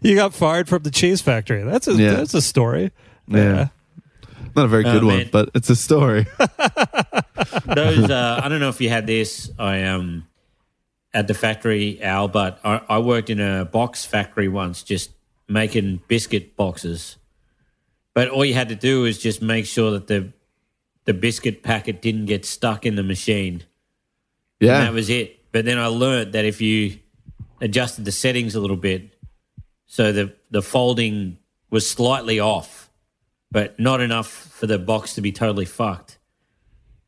You got fired from the cheese factory. That's a Yeah. that's a story. Yeah. Not a very Oh, good one, man. but it's a story. <laughs> Those uh, I don't know if you had this. I um at the factory, Al, but I, I worked in a box factory once, just making biscuit boxes. But all you had to do was just make sure that the the biscuit packet didn't get stuck in the machine. And Yeah. that was it. But then I learned that if you adjusted the settings a little bit, so the the folding was slightly off, but not enough for the box to be totally fucked.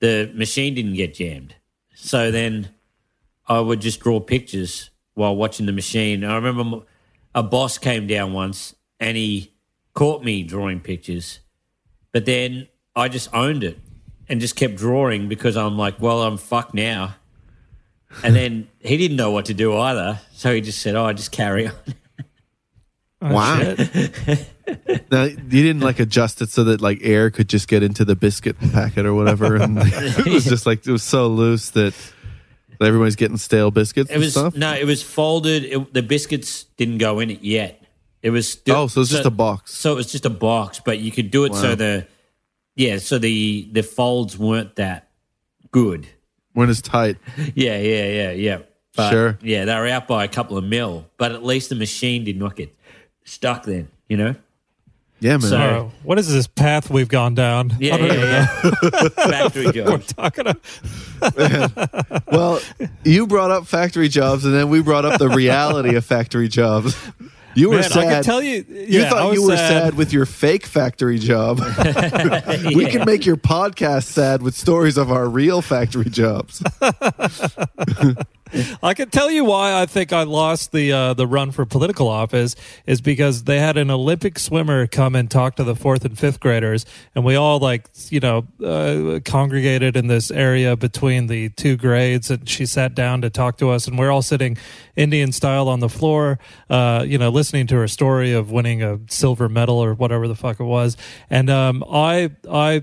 The machine didn't get jammed. So then I would just draw pictures while watching the machine. I remember a boss came down once and he caught me drawing pictures, but then I just owned it and just kept drawing because I'm like, well, I'm fucked now. And then he didn't know what to do either. So he just said, oh, I just carry on. Oh, Wow. shit. <laughs> Now, you didn't like adjust it so that like air could just get into the biscuit packet or whatever, and <laughs> it was just like it was so loose that everybody's getting stale biscuits It and was stuff. no, it was folded. It, the biscuits didn't go in it yet. It was still, Oh, so it's just a box. So it was just a box, but you could do it so the yeah, so the the folds weren't that good. When it's tight, <laughs> Yeah, yeah, yeah, yeah. But, Sure. Yeah, they were out by a couple of mil, but at least the machine did not get stuck. Then you know. yeah, man. So- Uh, what is this path we've gone down? Yeah, yeah, yeah. <laughs> <laughs> Factory know jobs. what we're talking about. well, you brought up factory jobs, and then we brought up the reality of factory jobs. You were Man, sad. I can tell you. you yeah, I thought you were sad. with your fake factory job. <laughs> we Yeah. can make your podcast sad with stories of our real factory jobs. <laughs> I can tell you why I think I lost the uh, the run for political office is because they had an Olympic swimmer come and talk to the fourth and fifth graders, and we all like you know uh, congregated in this area between the two grades, and she sat down to talk to us, and we're all sitting Indian style on the floor, uh, you know, listening to her story of winning a silver medal or whatever the fuck it was, and um, I I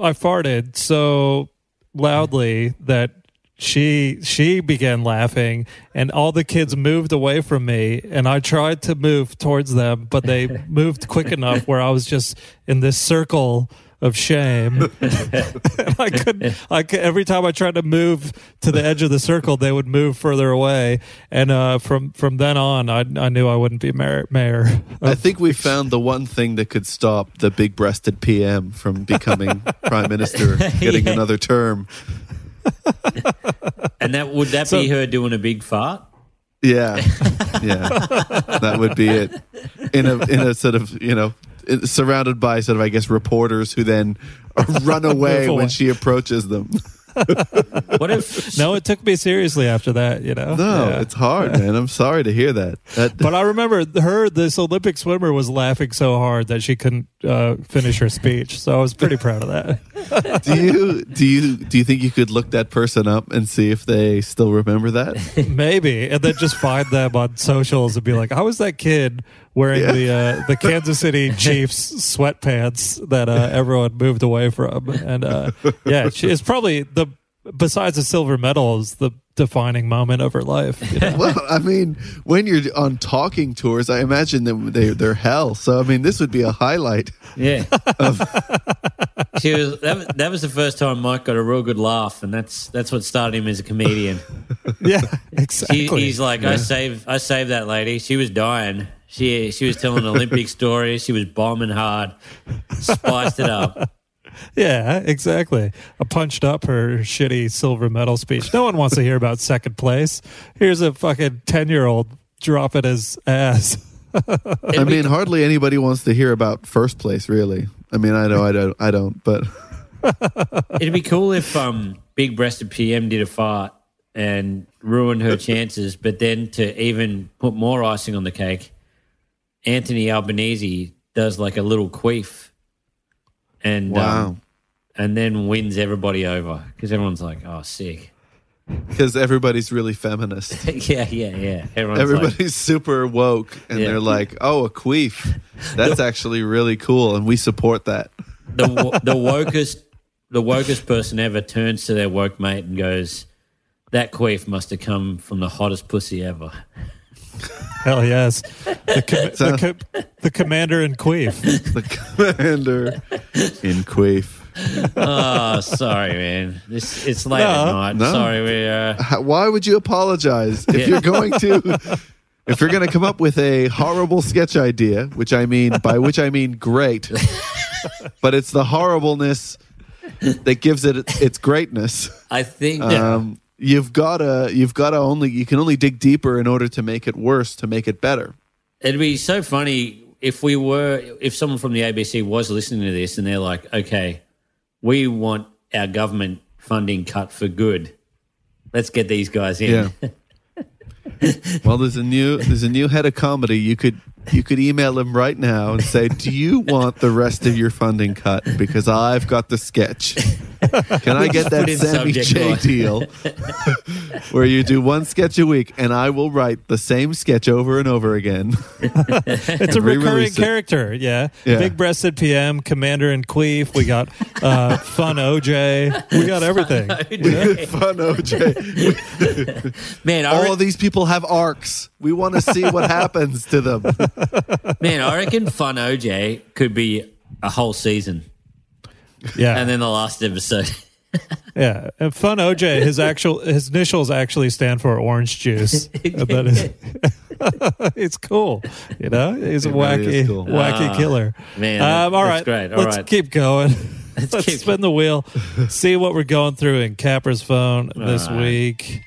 I farted so loudly that she she began laughing and all the kids moved away from me and i tried to move towards them but they <laughs> moved quick enough where i was just in this circle of shame <laughs> <laughs> i couldn't i could, every time i tried to move to the edge of the circle they would move further away and uh, from from then on i, I knew i wouldn't be mayor, mayor. I think we found the one thing that could stop the big breasted PM from becoming prime minister, getting Yeah. another term. <laughs> And that would that So- be her doing a big fart? Yeah, yeah, that would be it. In a in a sort of you know surrounded by sort of I guess reporters who then <laughs> run away away. when she approaches them. What if <laughs> no it took me seriously after that you know No, Yeah. it's hard, man. I'm sorry to hear that. That But I remember her, this Olympic swimmer, was laughing so hard that she couldn't uh, finish her speech. So I was pretty proud of that. <laughs> do you do you do you think you could look that person up and see if they still remember that? <laughs> Maybe, and then just find them on socials and be like, "How was that kid wearing Yeah. the uh, the <laughs> Kansas City Chiefs sweatpants that uh, everyone moved away from, and uh, yeah, she, it's probably the besides the silver medal is the defining moment of her life. you know? <laughs> Well, I mean, when you're on talking tours, I imagine them they they're hell. So I mean, this would be a highlight. Yeah. <laughs> she was that, was- that was the first time Mike got a real good laugh, and that's that's what started him as a comedian. yeah, He, exactly. he's like, I saved I saved that lady. She was dying. She she was telling Olympic <laughs> stories. She was bombing hard. Spiced it up. <laughs> Yeah, exactly. I punched up her shitty silver medal speech. No one wants to hear about second place. Here's a fucking 10 year old dropping his ass. <laughs> I mean, hardly anybody wants to hear about first place, really. I mean, I know I don't, I don't, but It'd be cool if um big breasted PM did a fart and ruined her chances, but then to even put more icing on the cake, Anthony Albanese does like a little queef and wow, um, and then wins everybody over because everyone's like, oh, sick. because everybody's really feminist. <laughs> yeah, yeah, yeah. Everyone's like, Everybody's super woke, and Yeah. they're like, "Oh, a queef, that's actually really cool, and we support that." the the wokest the wokest person ever turns to their woke mate and goes, "That queef must have come from the hottest pussy ever." <laughs> Hell yes. The, com- So- the, co- the commander in Queef. <laughs> The commander in queef. Oh, sorry, man. This it's late No, at night. no. Sorry, we uh, Why would you apologize if Yeah. you're going to? If you're going to come up with a horrible sketch idea, which I mean, by which I mean great, but it's the horribleness that gives it its greatness. I think Um, you've got to, you've got to only, you can only dig deeper in order to make it worse, to make it better. it'd be so funny if we were if someone from the ABC was listening to this and they're like, "Okay, we want our government funding cut for good. Let's get these guys in." Yeah. <laughs> well, there's a new, there's a new head of comedy. You could, you could email him right now and say, "Do you want the rest of your funding cut? Because I've got the sketch." <laughs> <laughs> Can I get that in Sammy subject J deal <laughs> where you do one sketch a week and I will write the same sketch over and over again? <laughs> It's a recurring it. character. Yeah. Yeah. Big breasted PM, commander in Queef. We got uh, fun OJ. We got everything. Fun OJ. Man, All re- of these people have arcs. We want to see what happens to them. man, I reckon Fun OJ could be a whole season, Yeah. and then the last episode. <laughs> Yeah, and fun OJ. His actual his initials actually stand for orange juice. And that is, it's cool. You know, he's a It really wacky, cool. wacky Ah, killer. man, that- um, all that's right, great. All let's right. keep going. <laughs> Let's, keep- spin the wheel. See what we're going through in Capper's phone this All right. week.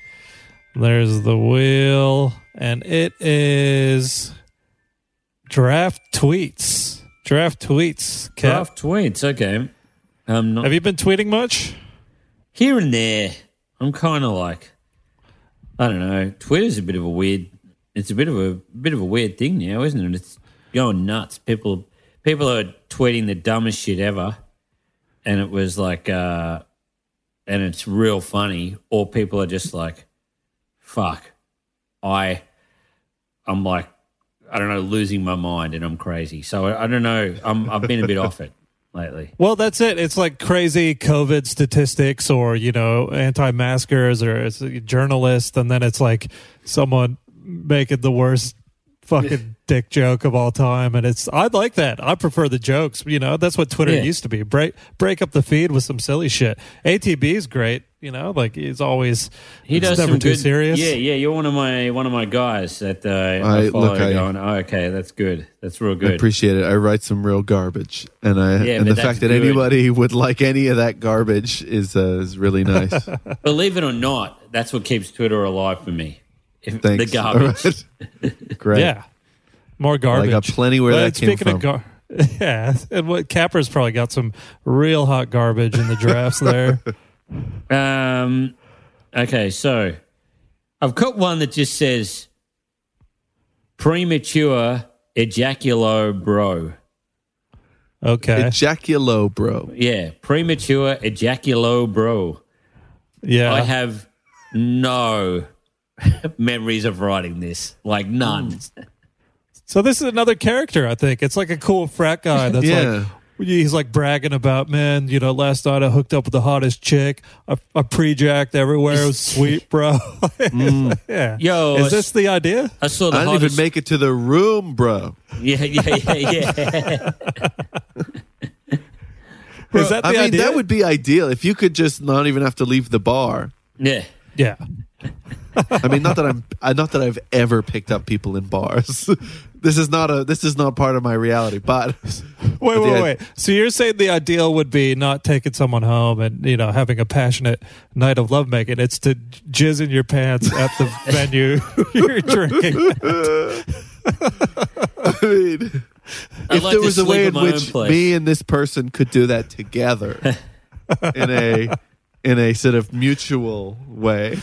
There's the wheel, and it is draft tweets. Draft tweets. Cap. Draft tweets, okay. Um, not, Have you been tweeting much? here and there, I'm kind of like, I don't know. Twitter's a bit of a weird. It's a bit of a bit of a weird thing now, isn't it? It's going nuts. People people are tweeting the dumbest shit ever, and it was like, uh and it's real funny. Or people are just like, fuck, I, I'm like, I don't know, losing my mind, and I'm crazy. So I, I don't know. I'm I've been a bit off it lately. Well, that's it. It's like crazy COVID statistics or, you know, anti maskers or it's a journalist. And then it's like someone making the worst fucking dick joke of all time. And it's, I like that. I prefer the jokes. You know, that's what Twitter Yeah. used to be. Break, break up the feed with some silly shit. ATB is great. You know, like he's always, He it's does never some too good, serious. Yeah, yeah. You're one of my one of my guys that uh, I- I follow. look, I- going, oh, okay, that's good. That's real good I appreciate it. I write some real garbage, and I Yeah, and the fact that good. anybody would like any of that garbage is uh, is really <laughs> nice. Believe it or not, that's what keeps Twitter alive for me. If, Thanks. The garbage. <laughs> All right. Great. Yeah. More garbage. I garbage. got plenty where But that came speaking from. of gar- <laughs> yeah, and what Capper's probably got some real hot garbage in the drafts there. <laughs> Um. Okay, so I've got one that just says premature ejaculo, bro. Okay. Ejaculo, bro. Yeah, premature ejaculo, bro. yeah. I have no <laughs> memories of writing this, like none. So this is another character. I think it's like a cool frat guy that's Yeah. like. He's like bragging about, man, you know, last night I hooked up with the hottest chick. I, I pre-jacked everywhere. It was sweet, <laughs> bro. Mm. <laughs> yeah. Yo, Is I- this the idea? I saw the I didn't hottest. even make it to the room, bro. yeah, yeah, yeah, yeah. <laughs> Is that the idea? I mean, idea? that would be ideal if you could just not even have to leave the bar. yeah. yeah. I mean, not that I'm, not that I've ever picked up people in bars. <laughs> this is not a, this is not part of my reality. But Wait, But wait, wait. So you're saying the ideal would be not taking someone home and you know having a passionate night of lovemaking. It's to jizz in your pants at the <laughs> venue <laughs> you're drinking. I mean, I'd if like there was a way in in which me and this person could do that together in a, in a sort of mutual way,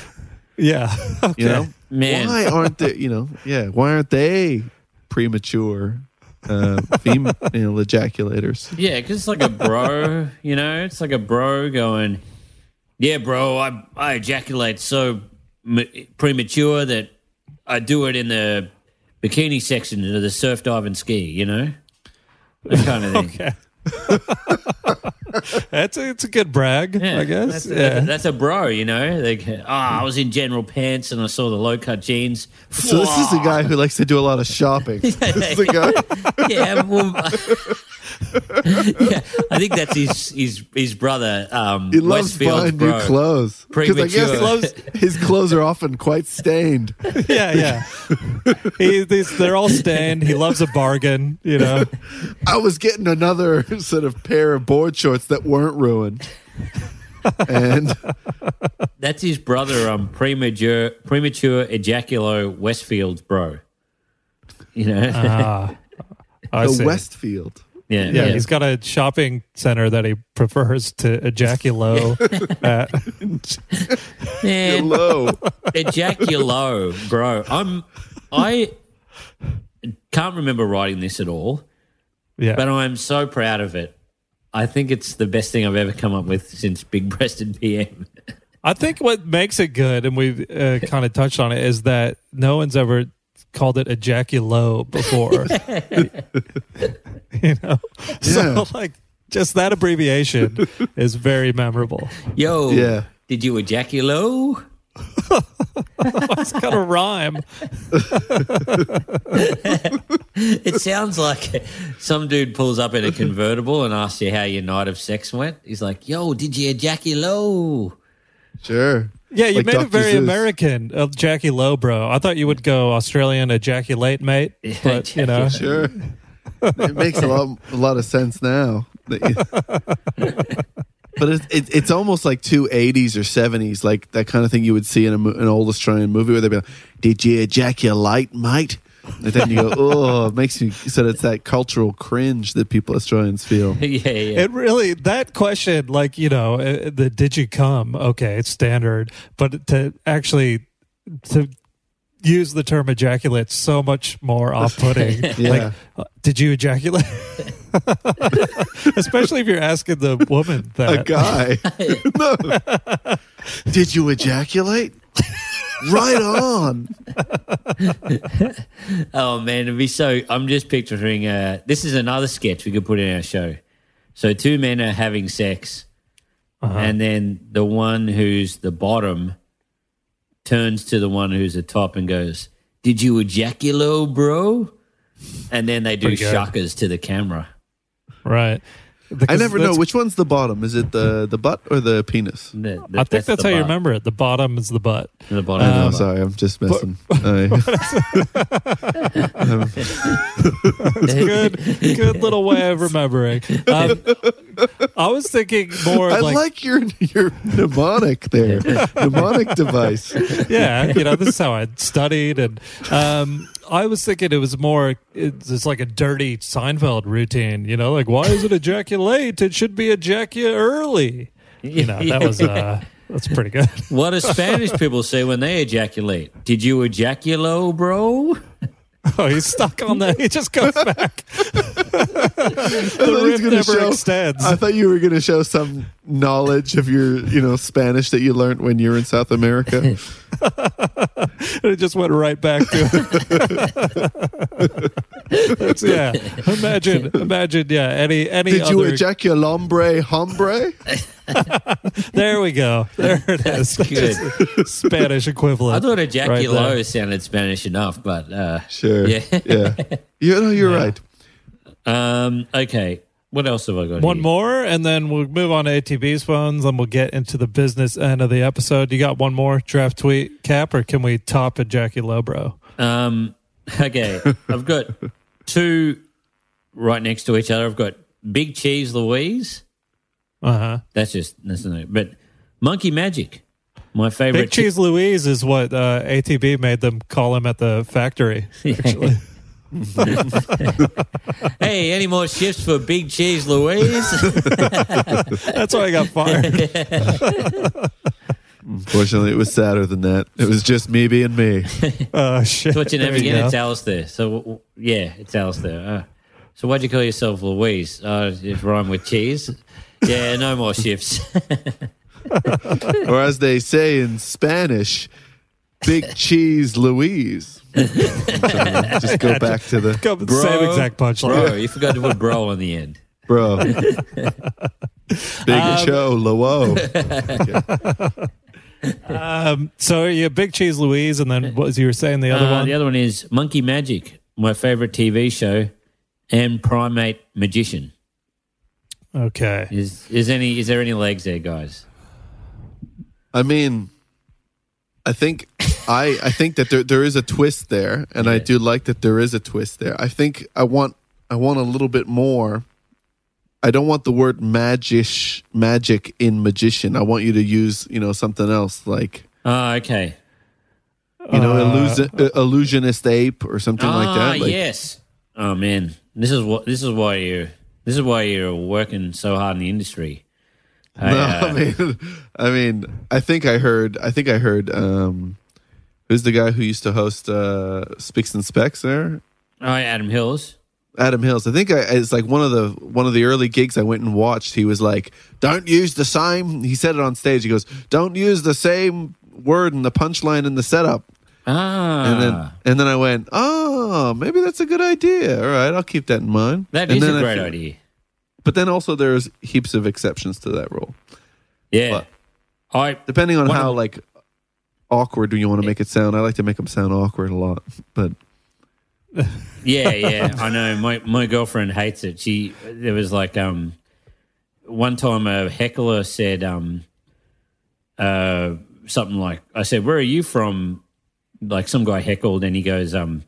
Yeah. Okay. <laughs> you know, Man. why aren't they? You know, yeah, why aren't they premature? Uh, female ejaculators. Yeah, because it's like a bro, you know, it's like a bro going, yeah, bro, I, I ejaculate so m- premature that I do it in the bikini section of the surf dive and ski, you know? That kind of thing. <laughs> <laughs> <laughs> Okay. That's a, it's a good brag, Yeah, I guess. That's, yeah. that's, that's a bro, you know? Like, oh, I was in general pants and I saw the low cut jeans. So this is a guy who likes to do a lot of shopping. <laughs> this is a guy. yeah, well, <laughs> yeah, I think that's his his his brother. Um, He loves Westfield's buying bro. new clothes because I guess Premature. loves, his clothes are often quite stained. <laughs> yeah, yeah. he, these, they're all stained. He loves a bargain, you know. I was getting another <laughs> sort of pair of board shorts that weren't ruined, and That's his brother, um, premature premature ejaculo Westfield's bro. You know, Ah, the. Westfield. Yeah, yeah, he's got a shopping center that he prefers to ejaculo <laughs> <laughs> at. Man, Hello. ejaculo, bro. I'm I can't remember writing this at all, Yeah. but I'm so proud of it. I think it's the best thing I've ever come up with since Big Breasted PM. I think what makes it good, and we've uh, kind of touched on it, is that no one's ever called it ejaculo before. <laughs> <laughs> you know, Yeah. so <laughs> like just that abbreviation is very memorable. Yo, Yeah. did you ejaculo? It's got a rhyme. It sounds like some dude pulls up in a convertible and asks you how your night of sex went. He's like, "Yo, did you ejaculo?" Sure. Yeah, you Like made it very Seuss. American, uh, Jackie Low, bro. I thought you would go Australian ejaculate, mate. But you know, Sure. <laughs> It makes a lot, a lot of sense now. <laughs> but it's it, it's almost like two 80s or 70s, like that kind of thing you would see in a, an old Australian movie where they'd be like, Did you ejaculate, mate? And then you go, Oh, it makes you so it's that cultural cringe that people Australians feel. <laughs> yeah, yeah. It really that question, like you know, uh, the did you come? Okay, it's standard, but to actually to use the term ejaculate so much more off-putting. <laughs> Yeah. Like, uh, did you ejaculate? <laughs> Especially if you're asking the woman A that. guy. no. Did you ejaculate? Right on. <laughs> Oh man, it'd be so. I'm just picturing. Uh, this is another sketch we could put in our show. So two men are having sex, and then the one who's the bottom turns to the one who's the top and goes, "Did you ejaculate, bro?" And then they do Pretty good. shuckers to the camera. Right. I never know which one's the bottom. Is it the, the butt or the penis? The- the- I think that's, the how you remember it. The bottom is the butt. The bottom. Oh, of the sorry, I'm just messing. <laughs> I- Good, good little way of remembering. Um, I was thinking more I like, like, your your mnemonic there, <laughs> mnemonic device. yeah, you know, this is how I studied, and um, I was thinking it was more. It's, it's like a dirty Seinfeld routine, you know, like why is it ejaculate? It should be ejaculate early. You know, that was uh, that's pretty good. <laughs> What do Spanish people say when they ejaculate? Did you ejaculo, bro? Oh, he's stuck on that. He just goes back. <laughs> the rift gonna never show- extends. I thought you were going to show some knowledge of your, you know, Spanish that you learned when you were in South America. <laughs> <laughs> it just went right back to That's- yeah. Imagine, imagine, yeah. Any, any Did you other. ejaculombre hombre? <laughs> there we go. There it is. good. Spanish equivalent. I thought Right ejaculo there. sounded Spanish enough, but uh, Sure. Yeah. Yeah. You know, you're Yeah. right. Um, okay. What else have I got? One here? more, and then we'll move on to ATB's phones, and we'll get into the business end of the episode. You got one more draft tweet cap, or can we top a Jackie Lobro? Um, <laughs> okay, I've got two right next to each other. I've got Big Cheese Louise. Uh huh. That's just that's no, but Monkey Magic, my favorite. Big Cheese Louise is what uh, ATB made them call him at the factory. <laughs> Actually, <laughs> hey, any more shifts for Big Cheese Louise? <laughs> that's why I got fired. <laughs> Unfortunately, it was sadder than that. It was just me being me. Uh, shit. What you never you again. go. It's Alasdair. So w- w- yeah, it's Alasdair. Uh, so why'd you call yourself Louise? Uh, it rhyme with cheese. Yeah, no more shifts. or as they say in Spanish, Big Cheese Louise. <laughs> just go back to the Go- Bro, Same exact punchline. Bro, you forgot to put bro on the end. bro. <laughs> Big Um, show, Lowo. <laughs> Um, so yeah, Big Cheese Louise, and then what was you were saying the other Uh, one? The other one is Monkey Magic, my favorite TV show, and Primate Magician. Okay. Is is any is there any legs there, guys? I mean, I think I I think that there there is a twist there, and I do like that there is a twist there. I think I want I want a little bit more. I don't want the word magish magic in magician. I want you to use you know something else like Oh, okay. you know Uh, illusion, uh, illusionist ape or something ah, like that. Like, yes. Oh man, this is what this is why you're this is why you're working so hard in the industry. <laughs> I, No, uh, I mean, <laughs> I mean, I think I heard. I think I heard. Um, who's the guy who used to host uh, Spicks and Specks there? oh, Adam Hills. Adam Hills. I think I, it's like one of the one of the early gigs I went and watched. He was like, "Don't use the same." He said it on stage. He goes, "Don't use the same word in the punchline in the setup." Ah, And then and then I went, "Oh, maybe that's a good idea. All right, I'll keep that in mind." that And is a great feel- idea. But then also there's heaps of exceptions to that rule, Yeah, But- I depending on how of- like awkward when you want to make it sound. I like to make them sound awkward a lot, <laughs> but yeah, yeah, <laughs> I know. My my girlfriend hates it. She there was like um one time a heckler said um uh something like I said, "Where are you from?" Like some guy heckled, and he goes um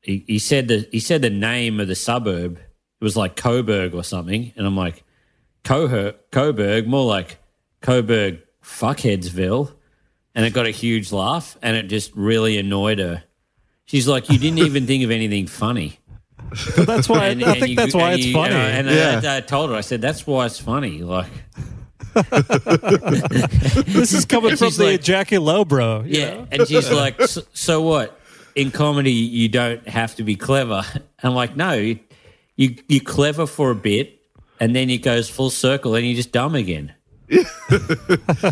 he, he said the he said the name of the suburb. It was like Coburg or something, and I'm like Coher Coburg, more like Coburg fuckheadsville, and it got a huge laugh, and it just really annoyed her. She's like, you didn't even think of anything funny. But that's why And- I and think you- that's why it's you- funny. Uh, and, I, Yeah. I, I told her, I said, that's why it's funny. Like, <laughs> this is coming from the like- Jackie Lobro. you yeah. know? And she's like, so, so what? In comedy, you don't have to be clever. <laughs> I'm like, no, you, you you're clever for a bit, and then it goes full circle, and you're just dumb again. <laughs>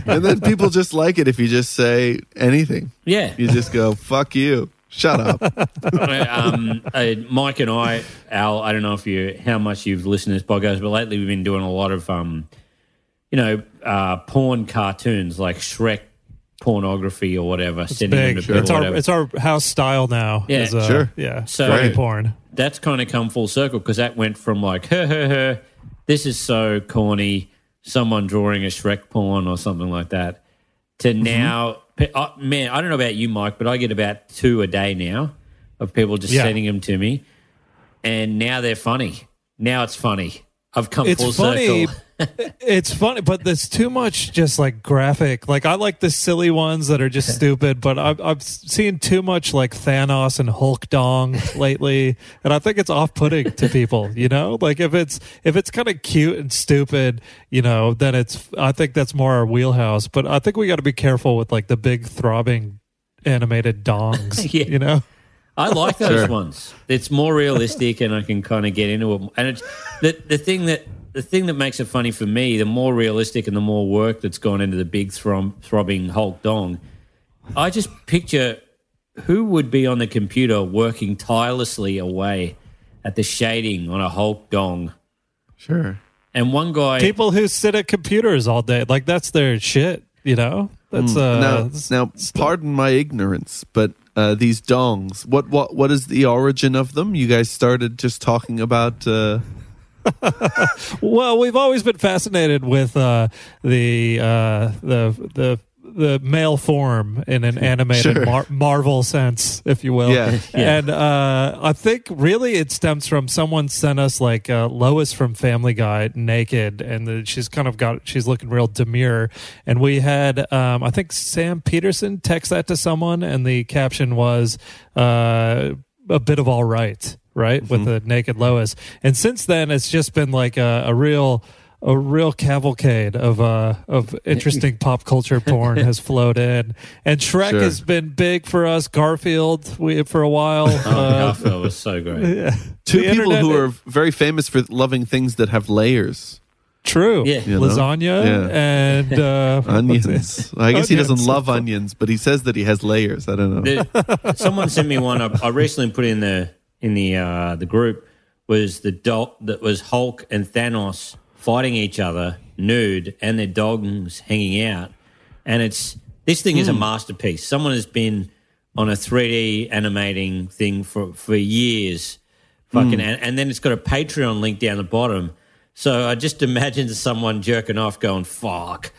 and then people just like it if you just say anything. Yeah. You just go, "Fuck you." Shut up. <laughs> um, uh, Mike and I, Al, I don't know if you how much you've listened to this podcast, but lately we've been doing a lot of, um, you know, uh, porn cartoons like Shrek pornography or whatever. sending Big. to people, It's our whatever. it's our house style now. Yeah. is, uh, Sure. Yeah. So- funny Right. porn. That's kind of come full circle because that went from like, her, her, her, this is so corny, someone drawing a Shrek porn or something like that, to Mm-hmm. now, uh, man, I don't know about you, Mike, but I get about two a day now of people just Yeah. sending them to me. And now they're funny. Now it's funny. I've come It's full funny. circle. It's funny, but there's too much just like graphic. Like I like the silly ones that are just <laughs> stupid, but I've I've seen too much like Thanos and Hulk Dong <laughs> lately, and I think it's off-putting to people. You know, like if it's if it's kind of cute and stupid, you know, then it's I think that's more our wheelhouse. But I think we got to be careful with like the big throbbing animated dongs. <laughs> Yeah. You know, I like those Sure. ones. It's more realistic, and I can kind of get into it. And it's the the thing that the thing that makes it funny for me. The more realistic and the more work that's gone into the big throm- throbbing Hulk dong. I just picture who would be on the computer working tirelessly away at the shading on a Hulk dong, Sure. and one guy. People who sit at computers all day, like that's their shit. You know, that's uh, now, that's- now, pardon my ignorance, but uh, these dongs, what, what, what is the origin of them? You guys started just talking about. Uh, <laughs> Well, we've always been fascinated with uh, the uh, the the the male form in an animated Sure. mar- Marvel sense, if you will. Yeah. Yeah. And uh, I think really it stems from someone sent us like uh, Lois from Family Guy naked, and the, she's kind of got she's looking real demure. And we had um, I think Sam Peterson text that to someone, and the caption was uh, a bit of all right, right, with the naked Lois. And since then, it's just been like a, a real. A real cavalcade of uh of <laughs> interesting pop culture porn has flowed in, and Shrek Sure. has been big for us. Garfield, we for a while. oh, Uh, Garfield was so great. <laughs> two The people internet- who are very famous for loving things that have layers. True. Yeah. You know? Lasagna Yeah. and uh, <laughs> Onions. I guess he doesn't love onions, but he says that he has layers. I don't know. The, someone sent me one. I, I recently put in the in the uh, the group was the dog that was Hulk and Thanos fighting each other nude and their dogs hanging out, and it's this thing is a hmm. masterpiece. Someone has been on a 3D animating thing for for years, fucking, hmm. and, and then it's got a Patreon link down the bottom. So I just imagine someone jerking off, going "fuck."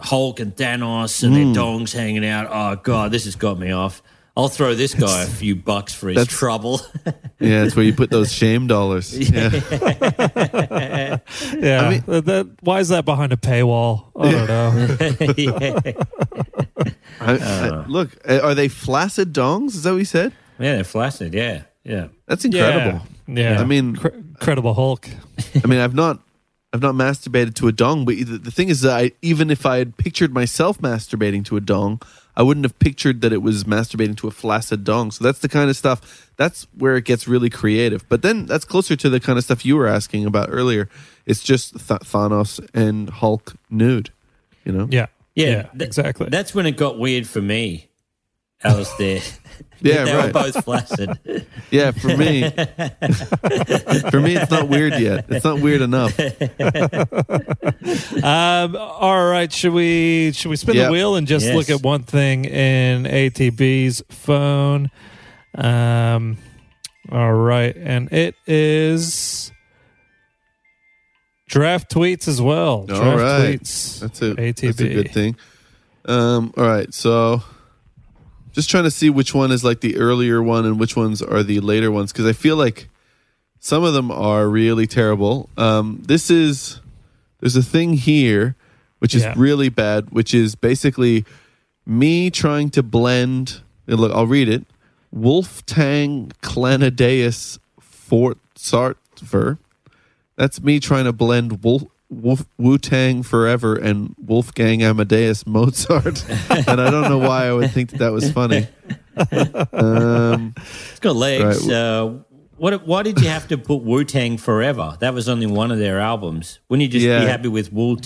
Hulk and Thanos and their hmm. dongs hanging out. Oh god, this has got me off. I'll throw this guy a few bucks for his That's- trouble. <laughs> yeah, it's where you put those shame dollars. <laughs> Yeah. yeah. I mean- that, that- why is that behind a paywall? I don't know. <laughs> I, I, look, uh, are they flaccid dongs? Is that what you said? yeah, they're flaccid. Yeah, yeah. That's incredible. Yeah. I mean- Cre- incredible Hulk. I mean, I've not, I've not masturbated to a dong, but the, the thing is that I, even if I had pictured myself masturbating to a dong, I wouldn't have pictured that it was masturbating to a flaccid dong. So that's the kind of stuff. That's where it gets really creative. But then that's closer to the kind of stuff you were asking about earlier. It's just Th- Thanos and Hulk nude. You know? Yeah. Yeah, th- th- exactly. That's when it got weird for me. I was there. Yeah, they right. were both flaccid. <laughs> Yeah, for me, <laughs> for me, it's not weird yet. It's not weird enough. <laughs> Um, all right, should we should we spin Yeah. the wheel and just Yes. look at one thing in ATB's phone? Um, all right, and it is draft tweets as well. All draft right. tweets. That's a ATB. that's a good thing. Um, all right, so just trying to see which one is like the earlier one and which ones are the later ones because I feel like some of them are really terrible. Um, this is there's a thing here which is Yeah. really bad, which is basically me trying to blend. Look, I'll read it. Wolftang Clanidaeus Fort Sartver. That's me trying to blend Wolf, Wolf, Wu Tang Forever and Wolfgang Amadeus Mozart, <laughs> and I don't know why I would think that that was funny. Um, It's got legs. Right. Uh, what? Why did you have to put Wu Tang Forever? That was only one of their albums. Wouldn't you just Yeah. be happy with Wu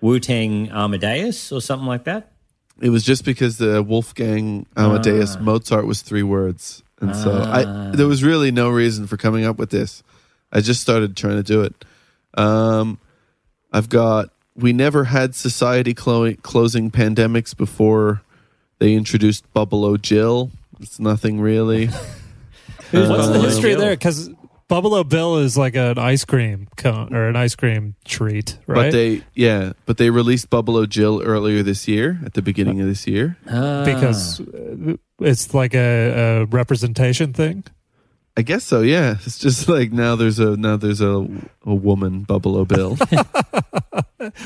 Wu Tang Amadeus or something like that? it was just because the Wolfgang Amadeus Mozart was three words, and so I there was really no reason for coming up with this. I just started trying to do it. Um, I've got we never had society clo- closing pandemics before they introduced Bubble O Jill. It's nothing really. Who's <laughs> What's the history there? Because Bubble O Bill is like an ice cream cone or an ice cream treat, right? But they, yeah, but they released Bubble O Jill earlier this year, at the beginning of this year. Ah. because uh, it's like a, a representation thing. I guess so. Yeah, it's just like now there's a now there's a a woman Bubble Bill. <laughs>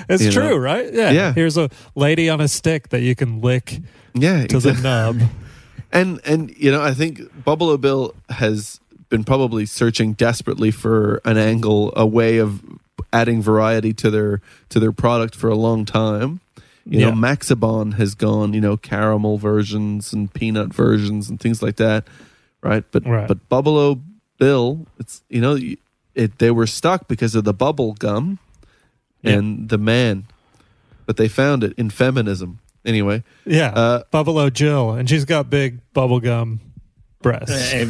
It's You true, know? right? Yeah. Yeah. Here's a lady on a stick that you can lick yeah, to the nub. <laughs> and and you know I think Bubble Bill has been probably searching desperately for an angle, a way of adding variety to their to their product for a long time. You Yeah. know, Maxibon has gone, you know, caramel versions and peanut versions and things like that, right? But Right. but Bubble O Bill, it's you know, it they were stuck because of the bubble gum Yeah. and the man, but they found it in feminism. Anyway, Yeah. Uh, Bubble O Jill, and she's got big bubble gum breasts. Uh,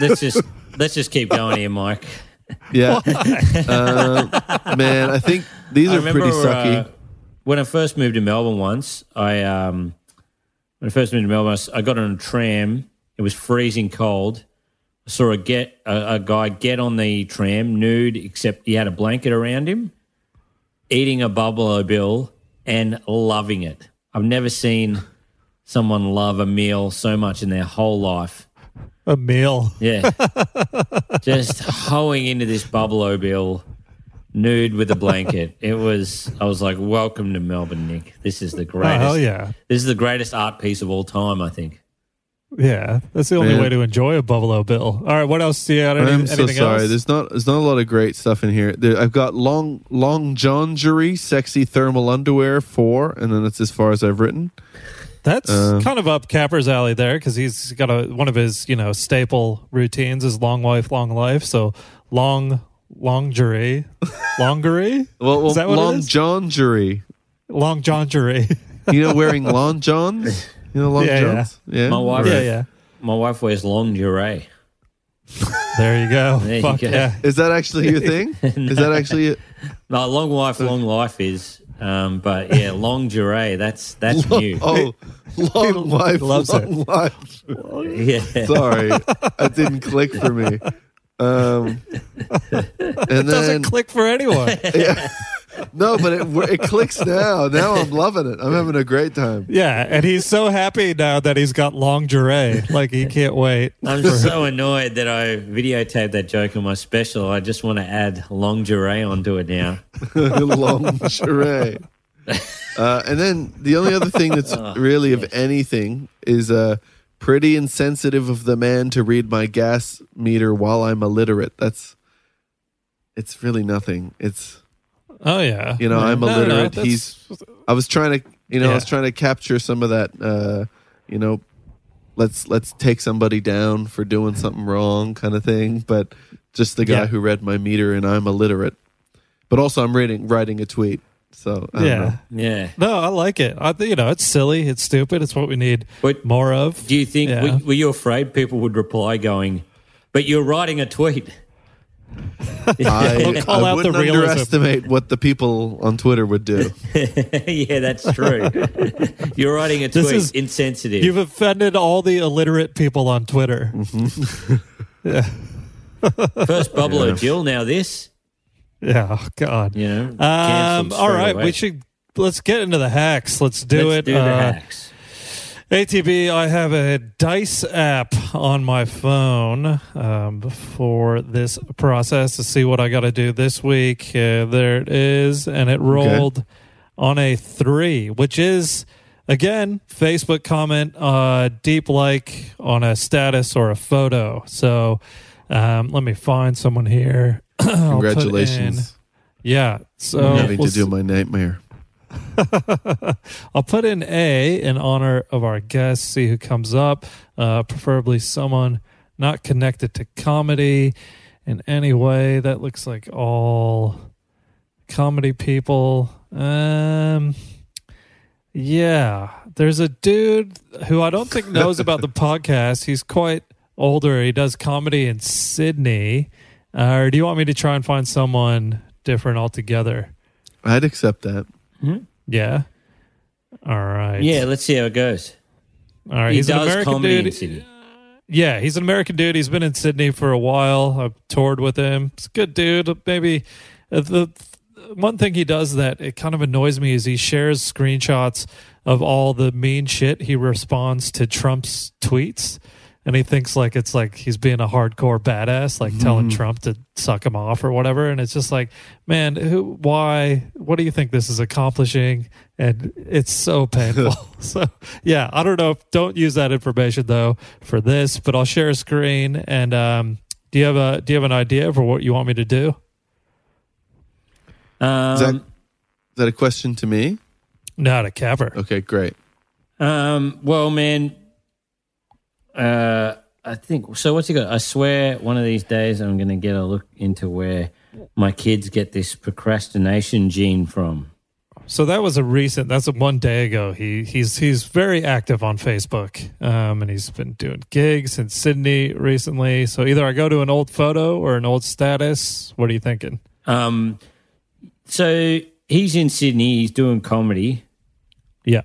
let's just let's just keep going here, Mike. <laughs> yeah, uh, man, I think these I are pretty sucky. uh, when I first moved to Melbourne once, I um, when I first moved to Melbourne, I got on a tram. It was freezing cold. I saw a get a, a guy get on the tram nude, except he had a blanket around him, eating a Bubble O Bill and loving it. I've never seen someone love a meal so much in their whole life. A meal. Yeah. <laughs> Just hoeing into this Bubble O Bill nude with a blanket. It was, I was like, welcome to Melbourne, Nick. This is the Oh, greatest. hell yeah. This is the greatest art piece of all time, I think. Yeah. That's the only Man. way to enjoy a Bubble O Bill. All right. What else do you got? Any, I'm so anything sorry. else? There's not there's not a lot of great stuff in here. There, I've got long long jongery, sexy thermal underwear four, and then that's as far as I've written. That's Uh, kind of up Capper's alley there because he's got a one of his you know staple routines is long wife, long life. So long lingerie, lingerie, Well, well Is that what it long is? jongery. long jongerie. You know, wearing long johns. <laughs> You know, long Yeah, yeah. johns. Yeah, My wife- yeah, yeah. My wife wears lingerie. There you go. <laughs> There you Fuck go. yeah. Is that actually your thing? <laughs> Is that actually? No, long wife, long life is. Um, but yeah, lingerie, that's that's new. Oh, long wife, loves long life. <laughs> Yeah. Sorry, that didn't click for me. Um, and Doesn't click for anyone. No, but it it clicks now. Now I'm loving it. I'm having a great time. yeah, and he's so happy now that he's got long lingerie. Like he can't wait. I'm <laughs> so annoyed that I videotaped that joke on my special. I just want to add lingerie onto it now. <laughs> lingerie. Uh, and then the only other thing that's <laughs> really of anything is uh, pretty insensitive of the man to read my gas meter while I'm illiterate. That's it's really nothing. It's Oh yeah. You know, I'm No, no, no, illiterate. He's- I was trying to you know I was trying to capture some of that uh, you know let's let's take somebody down for doing something wrong kind of thing, but just the guy Yeah. who read my meter and I'm illiterate. But also I'm reading writing a tweet. So I don't yeah. know. Yeah. No, I like it. I, you know, it's silly. It's stupid. It's what we need But more of. do you think, Yeah. were, were you afraid people would reply going, but you're writing a tweet? <laughs> I, We'll call I out the wouldn't realism. underestimate what the people on Twitter would do. <laughs> yeah, that's true. <laughs> you're writing a This tweet, is- insensitive. You've offended all the illiterate people on Twitter. First Bubble O Yeah. Jill, now this. Yeah. Oh, God. You know, Um, cancelled all straight right. away. We should let's get into the hacks. Let's do Let's it. do the Uh, hacks. ATB, I have a Dice app on my phone um, for this process to see what I got to do this week. Uh, there it is, and it rolled on a three, which is again Facebook comment, uh, deep like on a status or a photo. So um, let me find someone here. <clears throat> I'll put in- Congratulations. yeah. So having we'll to do my nightmare. <laughs> I'll put in A in honor of our guest, see who comes up, uh, preferably someone not connected to comedy in any way. That looks like all comedy people. Um, yeah, there's a dude who I don't think knows about the <laughs> podcast. He's quite older. He does comedy in Sydney. Uh, or do you want me to try and find someone different altogether? I'd accept that. Yeah. All right. Yeah, let's see how it goes. All right. he he's an American dude. in Sydney. Yeah, he's an American dude. He's been in Sydney for a while. I've toured with him. He's a good dude. Maybe uh, the one thing he does that it kind of annoys me is he shares screenshots of all the mean shit he responds to Trump's tweets. And he thinks like it's like he's being a hardcore badass, like telling Trump to suck him off or whatever. And it's just like, man, who, why, what do you think this is accomplishing? And it's so <laughs> painful. <laughs> so yeah, I don't know. Don't use that information though for this, but I'll share a screen. And um, do you have a do you have an idea for what you want me to do? Um, Is that, is that a question to me? Not a capper. Okay, great. Um, well, man, uh, I think so. What's he got? I swear, one of these days, I'm going to get a look into where my kids get this procrastination gene from. So that was a recent. That's a one day ago. He he's he's very active on Facebook, um, and he's been doing gigs in Sydney recently. So either I go to an old photo or an old status. What are you thinking? Um, so he's in Sydney. He's doing comedy. Yeah.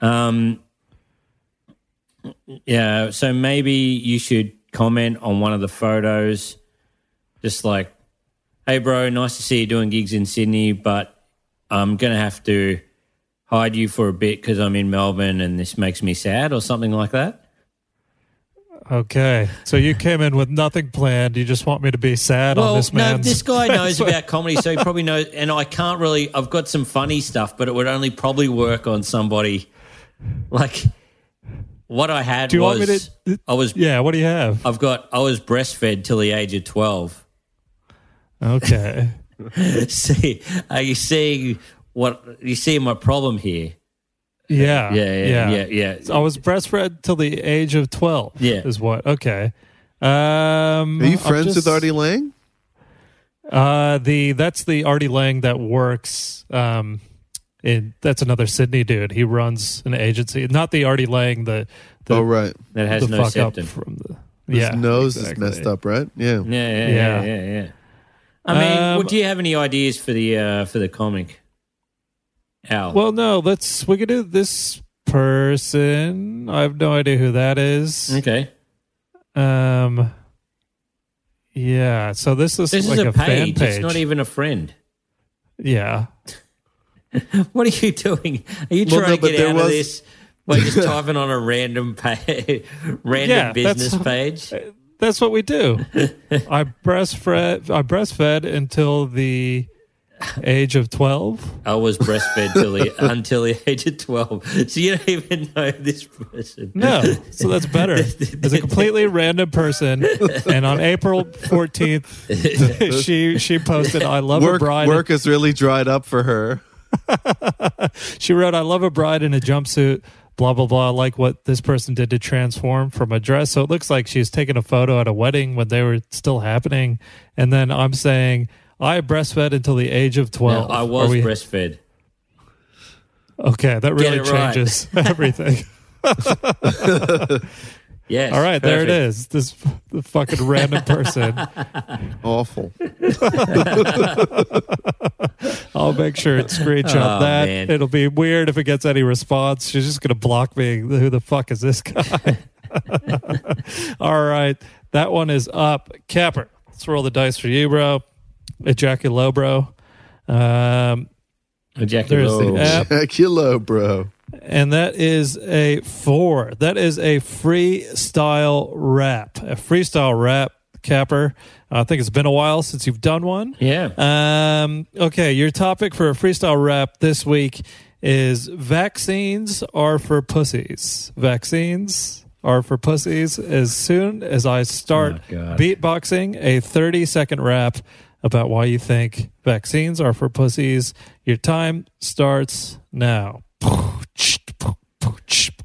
Um, yeah. So maybe you should comment on one of the photos, just like, "Hey, bro, nice to see you doing gigs in Sydney, but I'm gonna have to hide you for a bit because I'm in Melbourne and this makes me sad," or something like that. Okay. So you came in with nothing planned. You just want me to be sad on Well, this no, this guy knows <laughs> about comedy, so he probably knows. And I can't really. I've got some funny stuff, but it would only probably work on somebody like what I had Do you was want me to? I was Yeah. What do you have? I've got I was breastfed till the age of twelve. Okay. <laughs> See, are you seeing what you see my problem here? Yeah. Yeah, yeah, yeah, yeah. I was breastfed till the age of twelve. Yeah. Is what? Okay. Um, Are you friends just- with Artie Lange? Uh, the that's the Artie Lange that works. Um, in that's another Sydney dude. He runs an agency. Not the Artie Lange. The, the oh, right. That has no fuck septum. from the. His yeah, nose exactly. is messed up, right? Yeah. Yeah, yeah, Yeah. yeah, yeah, yeah. I mean, Um, well, do you have any ideas for the uh, for the comic? Al? Well, no. Let's we could do this person. I have no idea who that is. okay. Um. Yeah. So this is This like is a, a, fan page. page. It's not even a friend. yeah. <laughs> What are you doing? Are you Well, trying no, to get out was- of this by just <laughs> typing on a random page, <laughs> random Yeah, that's- business page? Uh, that's what we do. I breastfed. I breastfed until the age of twelve. I was breastfed till the, until the age of twelve, so you don't even know this person. No, so that's better. As a completely random person, and on April fourteenth, she she posted, "I love a Work, bride." work has really dried up for her. <laughs> She wrote, "I love a bride in a jumpsuit." Blah blah blah. Like what this person did to transform from a dress. So it looks like she's taking a photo at a wedding when they were still happening. And then I'm saying, I breastfed until the age of No, twelve. I was we- breastfed. Okay, that really it right. changes <laughs> everything. <laughs> Yes. All right, there it is. This the fucking random person. <laughs> Awful. <laughs> I'll make sure to screenshot Oh, that. man. It'll be weird if it gets any response. She's just gonna block me. Who the fuck is this guy? <laughs> All right, that one is up. Capper, let's roll the dice for you, bro. Ejaculo, bro. Um, There's the app. Kilo, bro. And that is a four. That is a freestyle rap. A freestyle rap, Capper. I think it's been a while since you've done one. Yeah. Um, okay, your topic for a freestyle rap this week is vaccines are for pussies. Vaccines are for pussies. As soon as I start Oh, beatboxing a 30 second rap about why you think vaccines are for pussies, your time starts now.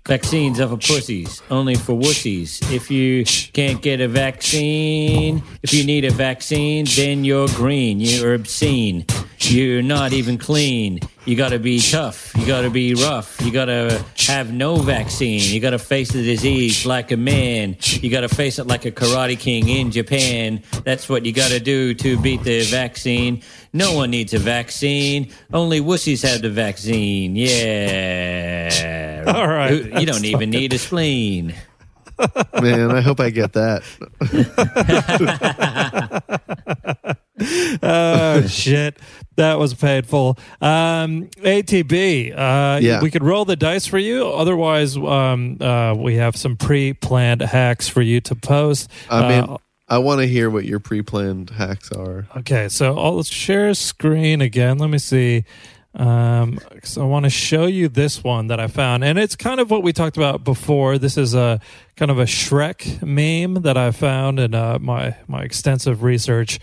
Vaccines are for pussies, only for wussies. If you can't get a vaccine, if you need a vaccine, then you're green. You're obscene. You're not even clean. You gotta be tough. You gotta be rough. You gotta have no vaccine. You gotta face the disease like a man. You gotta face it like a karate king in Japan. That's what you gotta do to beat the vaccine. No one needs a vaccine. Only wussies have the vaccine. Yeah. All right. You- You don't even need a spleen. Man, I hope I get that. <laughs> oh shit that was painful. Um atb uh Yeah. we could roll the dice for you. Otherwise um uh we have some pre-planned hacks for you to post. I mean, Uh, I want to hear what your pre-planned hacks are. okay so i'll share screen again. Let me see. Um so i want to show you this one that i found and it's kind of what we talked about before. This is a kind of a shrek meme that i found in uh, my my extensive research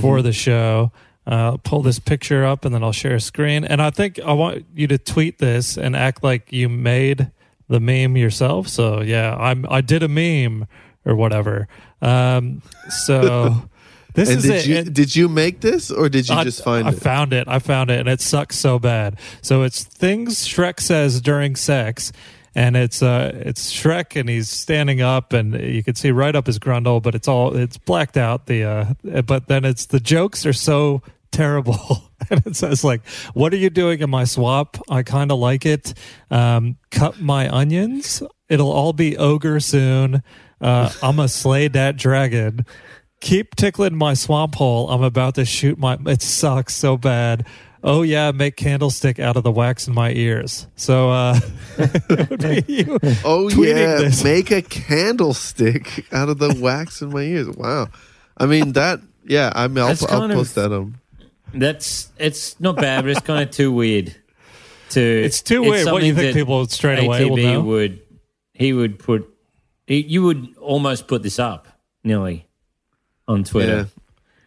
for the show Uh, pull this picture up and then I'll share a screen. And I think I want you to tweet this and act like you made the meme yourself. So yeah, I'm I did a meme or whatever. Um, so <laughs> this and is did it. you And- did you make this or did you I, just find I it? found it. I found it, and it sucks so bad. So it's things Shrek says during sex, and it's uh it's Shrek, and he's standing up, and you can see right up his grundle, but it's all it's blacked out. The uh, but then it's the jokes are so terrible. <laughs> and it says like, "What are you doing in my swamp? I kind of like it. Um, cut my onions. It'll all be ogre soon. Uh, I'm a slay that dragon." keep tickling my swamp hole. I'm about to shoot my. It sucks so bad. Oh yeah, make candlestick out of the wax in my ears. So uh, it would be you <laughs> Oh yeah, this. make a candlestick out of the wax in my ears. Wow. I mean that. Yeah, I mean, I'll, I'll kind of- post that on. That's it's not bad, but it's kind of too weird. To It's too weird. What, do you think that people straight away will know? would he would put he, you would almost put this up nearly on Twitter. Yeah,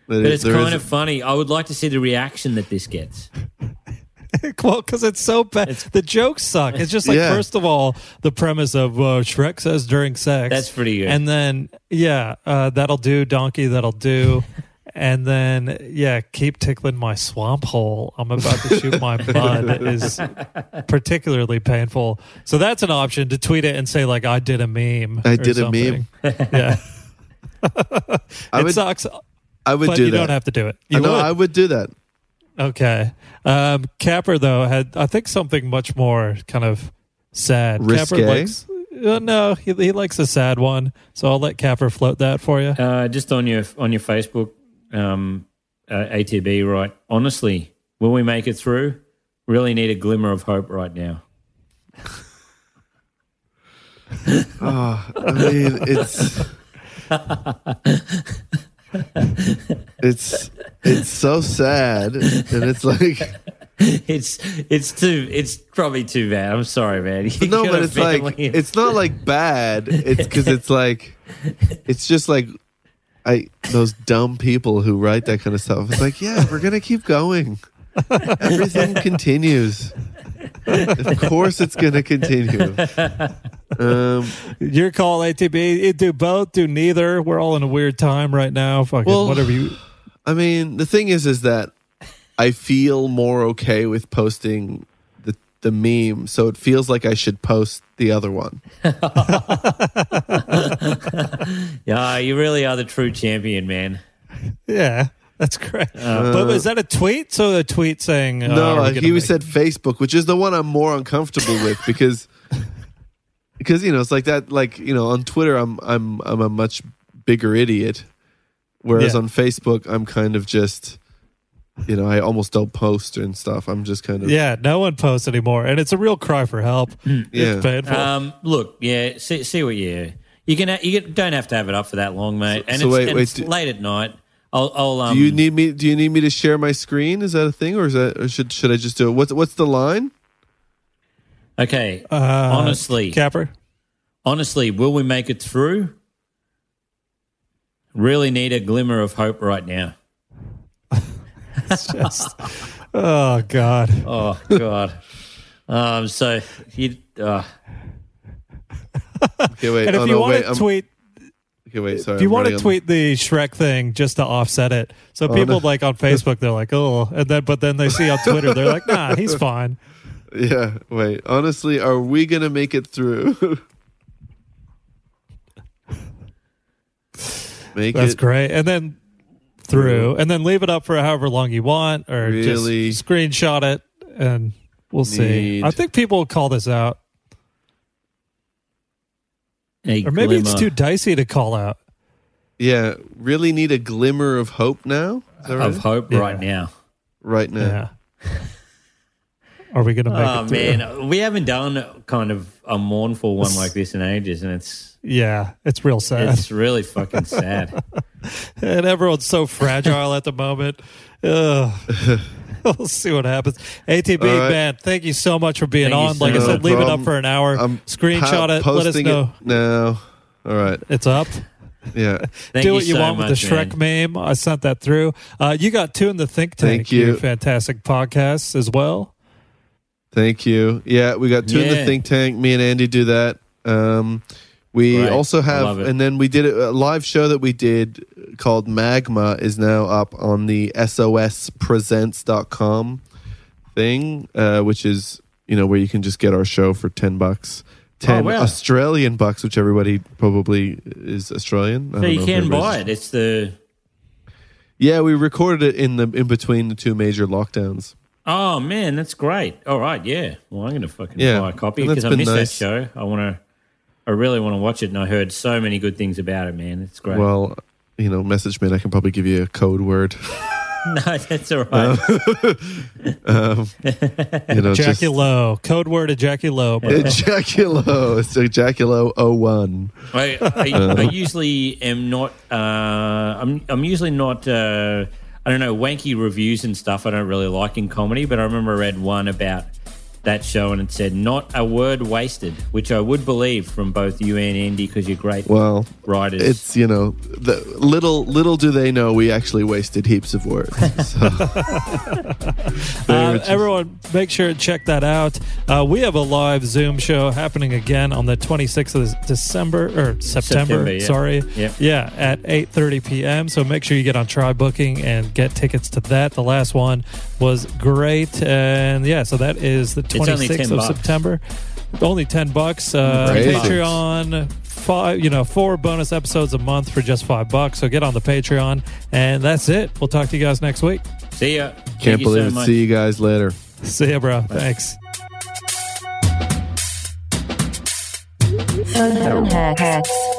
But it's kind is- of funny. I would like to see the reaction that this gets. <laughs> well, because it's so bad. the jokes suck. It's just like Yeah. first of all, the premise of uh, Shrek says during sex. That's pretty good. And then yeah, uh, that'll do. Donkey, that'll do. <laughs> And then, yeah, keep tickling my swamp hole. I'm about to shoot my <laughs> mud is particularly painful. So that's an option to tweet it and say like I did a meme. I or did a meme. <laughs> yeah, I it would. sucks, I would but do you that. You don't have to do it. I You know. would. I would do that. Okay. Um, Capper though had I think something much more kind of sad. Risque? Capper likes uh, no, he, he likes a sad one. So I'll let Capper float that for you. Uh, just on your on your Facebook, um, uh, ATB, right? Honestly, will we make it through? Really need a glimmer of hope right now. Oh, <laughs> I mean, it's it's it's so sad, and it's like <laughs> It's it's too it's probably too bad. I'm sorry, man. <laughs> You no, but it's like family. it's not like bad. It's because it's like it's just like I those dumb people who write that kind of stuff. It's like, yeah, we're gonna keep going. Everything <laughs> continues. Of course, it's gonna continue. Um, Your call, ATB. You do both, do neither. We're all in a weird time right now. Fucking Well- whatever you. I mean, the thing is, is that I feel more okay with posting the the meme, so it feels like I should post the other one. <laughs> yeah, you really are the true champion, man. Yeah, that's great. but is that a tweet? So a tweet saying uh, no, uh, he make- said Facebook, which is the one I'm more uncomfortable with <laughs> because because you know it's like that. Like you know, on Twitter, I'm I'm I'm a much bigger idiot, whereas Yeah. on Facebook, I'm kind of just you know I almost don't post and stuff. I'm just kind of Yeah, no one posts anymore, and it's a real cry for help. Yeah. It's painful. Um, look, yeah, see, see what you you can you don't have to have it up for that long, mate. And so it's, wait, and wait, it's do- late at night. I'll, I'll um, Do you need me? Do you need me to share my screen? Is that a thing, or is that, or should should I just do it? What's what's the line? okay. Uh, honestly, Capper. honestly, will we make it through? Really need a glimmer of hope right now. It's just, oh god. Oh God. um. So you. Uh, Okay, wait. And if oh, you no, want wait. to tweet, okay, wait. Sorry. if you I'm want to tweet the Shrek thing just to offset it, so people Oh, no. like on <laughs> Facebook they're like, oh, and then but then they see on Twitter they're like, nah, he's fine. Yeah. Wait. Honestly, are we gonna make it through? <laughs> make That's it. great. And then through, and then leave it up for however long you want, or Really just screenshot it, and we'll see. need- I think people will call this out, a or maybe it's glimmer. too dicey to call out. Yeah. Really need a glimmer of hope now. Is that right? of hope Yeah. right now. right now. Yeah. Are we gonna make Oh it through? man, we haven't done kind of a mournful one like this in ages, and it's Yeah, it's real sad. it's really fucking sad. <laughs> and everyone's so fragile at the moment. Ugh. <laughs> we'll see what happens. ATB All right. man, thank you so much for being Thank on. so Like I said, No leave it up for an hour. I'm Screenshot pa- it. Let us know No. All right. it's up. Yeah. <laughs> Do what you so want with the Shrek man. meme. I sent that through. Uh, you got two in the think tank. Thank you. fantastic podcasts as well. Thank you. Yeah, we got two in the think tank. Me and Andy do that. Um, we Right. also have, and then we did a, a live show that we did called Magma is now up on the SOSpresents.com thing, uh, which is, you know, where you can just get our show for 10 bucks. 10 Oh, wow. Australian bucks, which everybody probably is Australian. I So you can buy it. It's the Yeah, we recorded it in the in between the two major lockdowns. Oh man, that's great. All right, yeah. Well, I'm gonna fucking Yeah. buy a copy And because I been missed nice. that show. I want to. I really want to watch it, and I heard so many good things about it. Man, it's great. Well, you know, message me and I can probably give you a code word. <laughs> <laughs> no, that's all right. You know, just Ejaculo. Code word ejaculo. ejaculo. It's ejaculo 01. I, I, I usually am not. Uh, I'm. I'm usually not. Uh, I don't know wanky reviews and stuff. I don't really like in comedy, but I remember I read one about that show and it said not a word wasted, which I would believe from both you and Andy because you're great Well, writers. it's you know, the little little do they know we actually wasted heaps of words. <laughs> So. <laughs> Uh, just- everyone, make sure to check that out. Uh, we have a live Zoom show happening again on the 26th of December or September. September, yeah. Sorry, Yeah. yeah, at 8:30 p.m. So make sure you get on TryBooking and get tickets to that. The last one was great, and yeah, so that is the 26th of bucks. September. Only 10 bucks. Uh, Crazy. Patreon. Five, you know, four bonus episodes a month for just five bucks. So get on the Patreon, and that's it. We'll talk to you guys next week. See ya. Can't you believe so it. much. See you guys later. See ya, bro. Thanks. Phone hacks.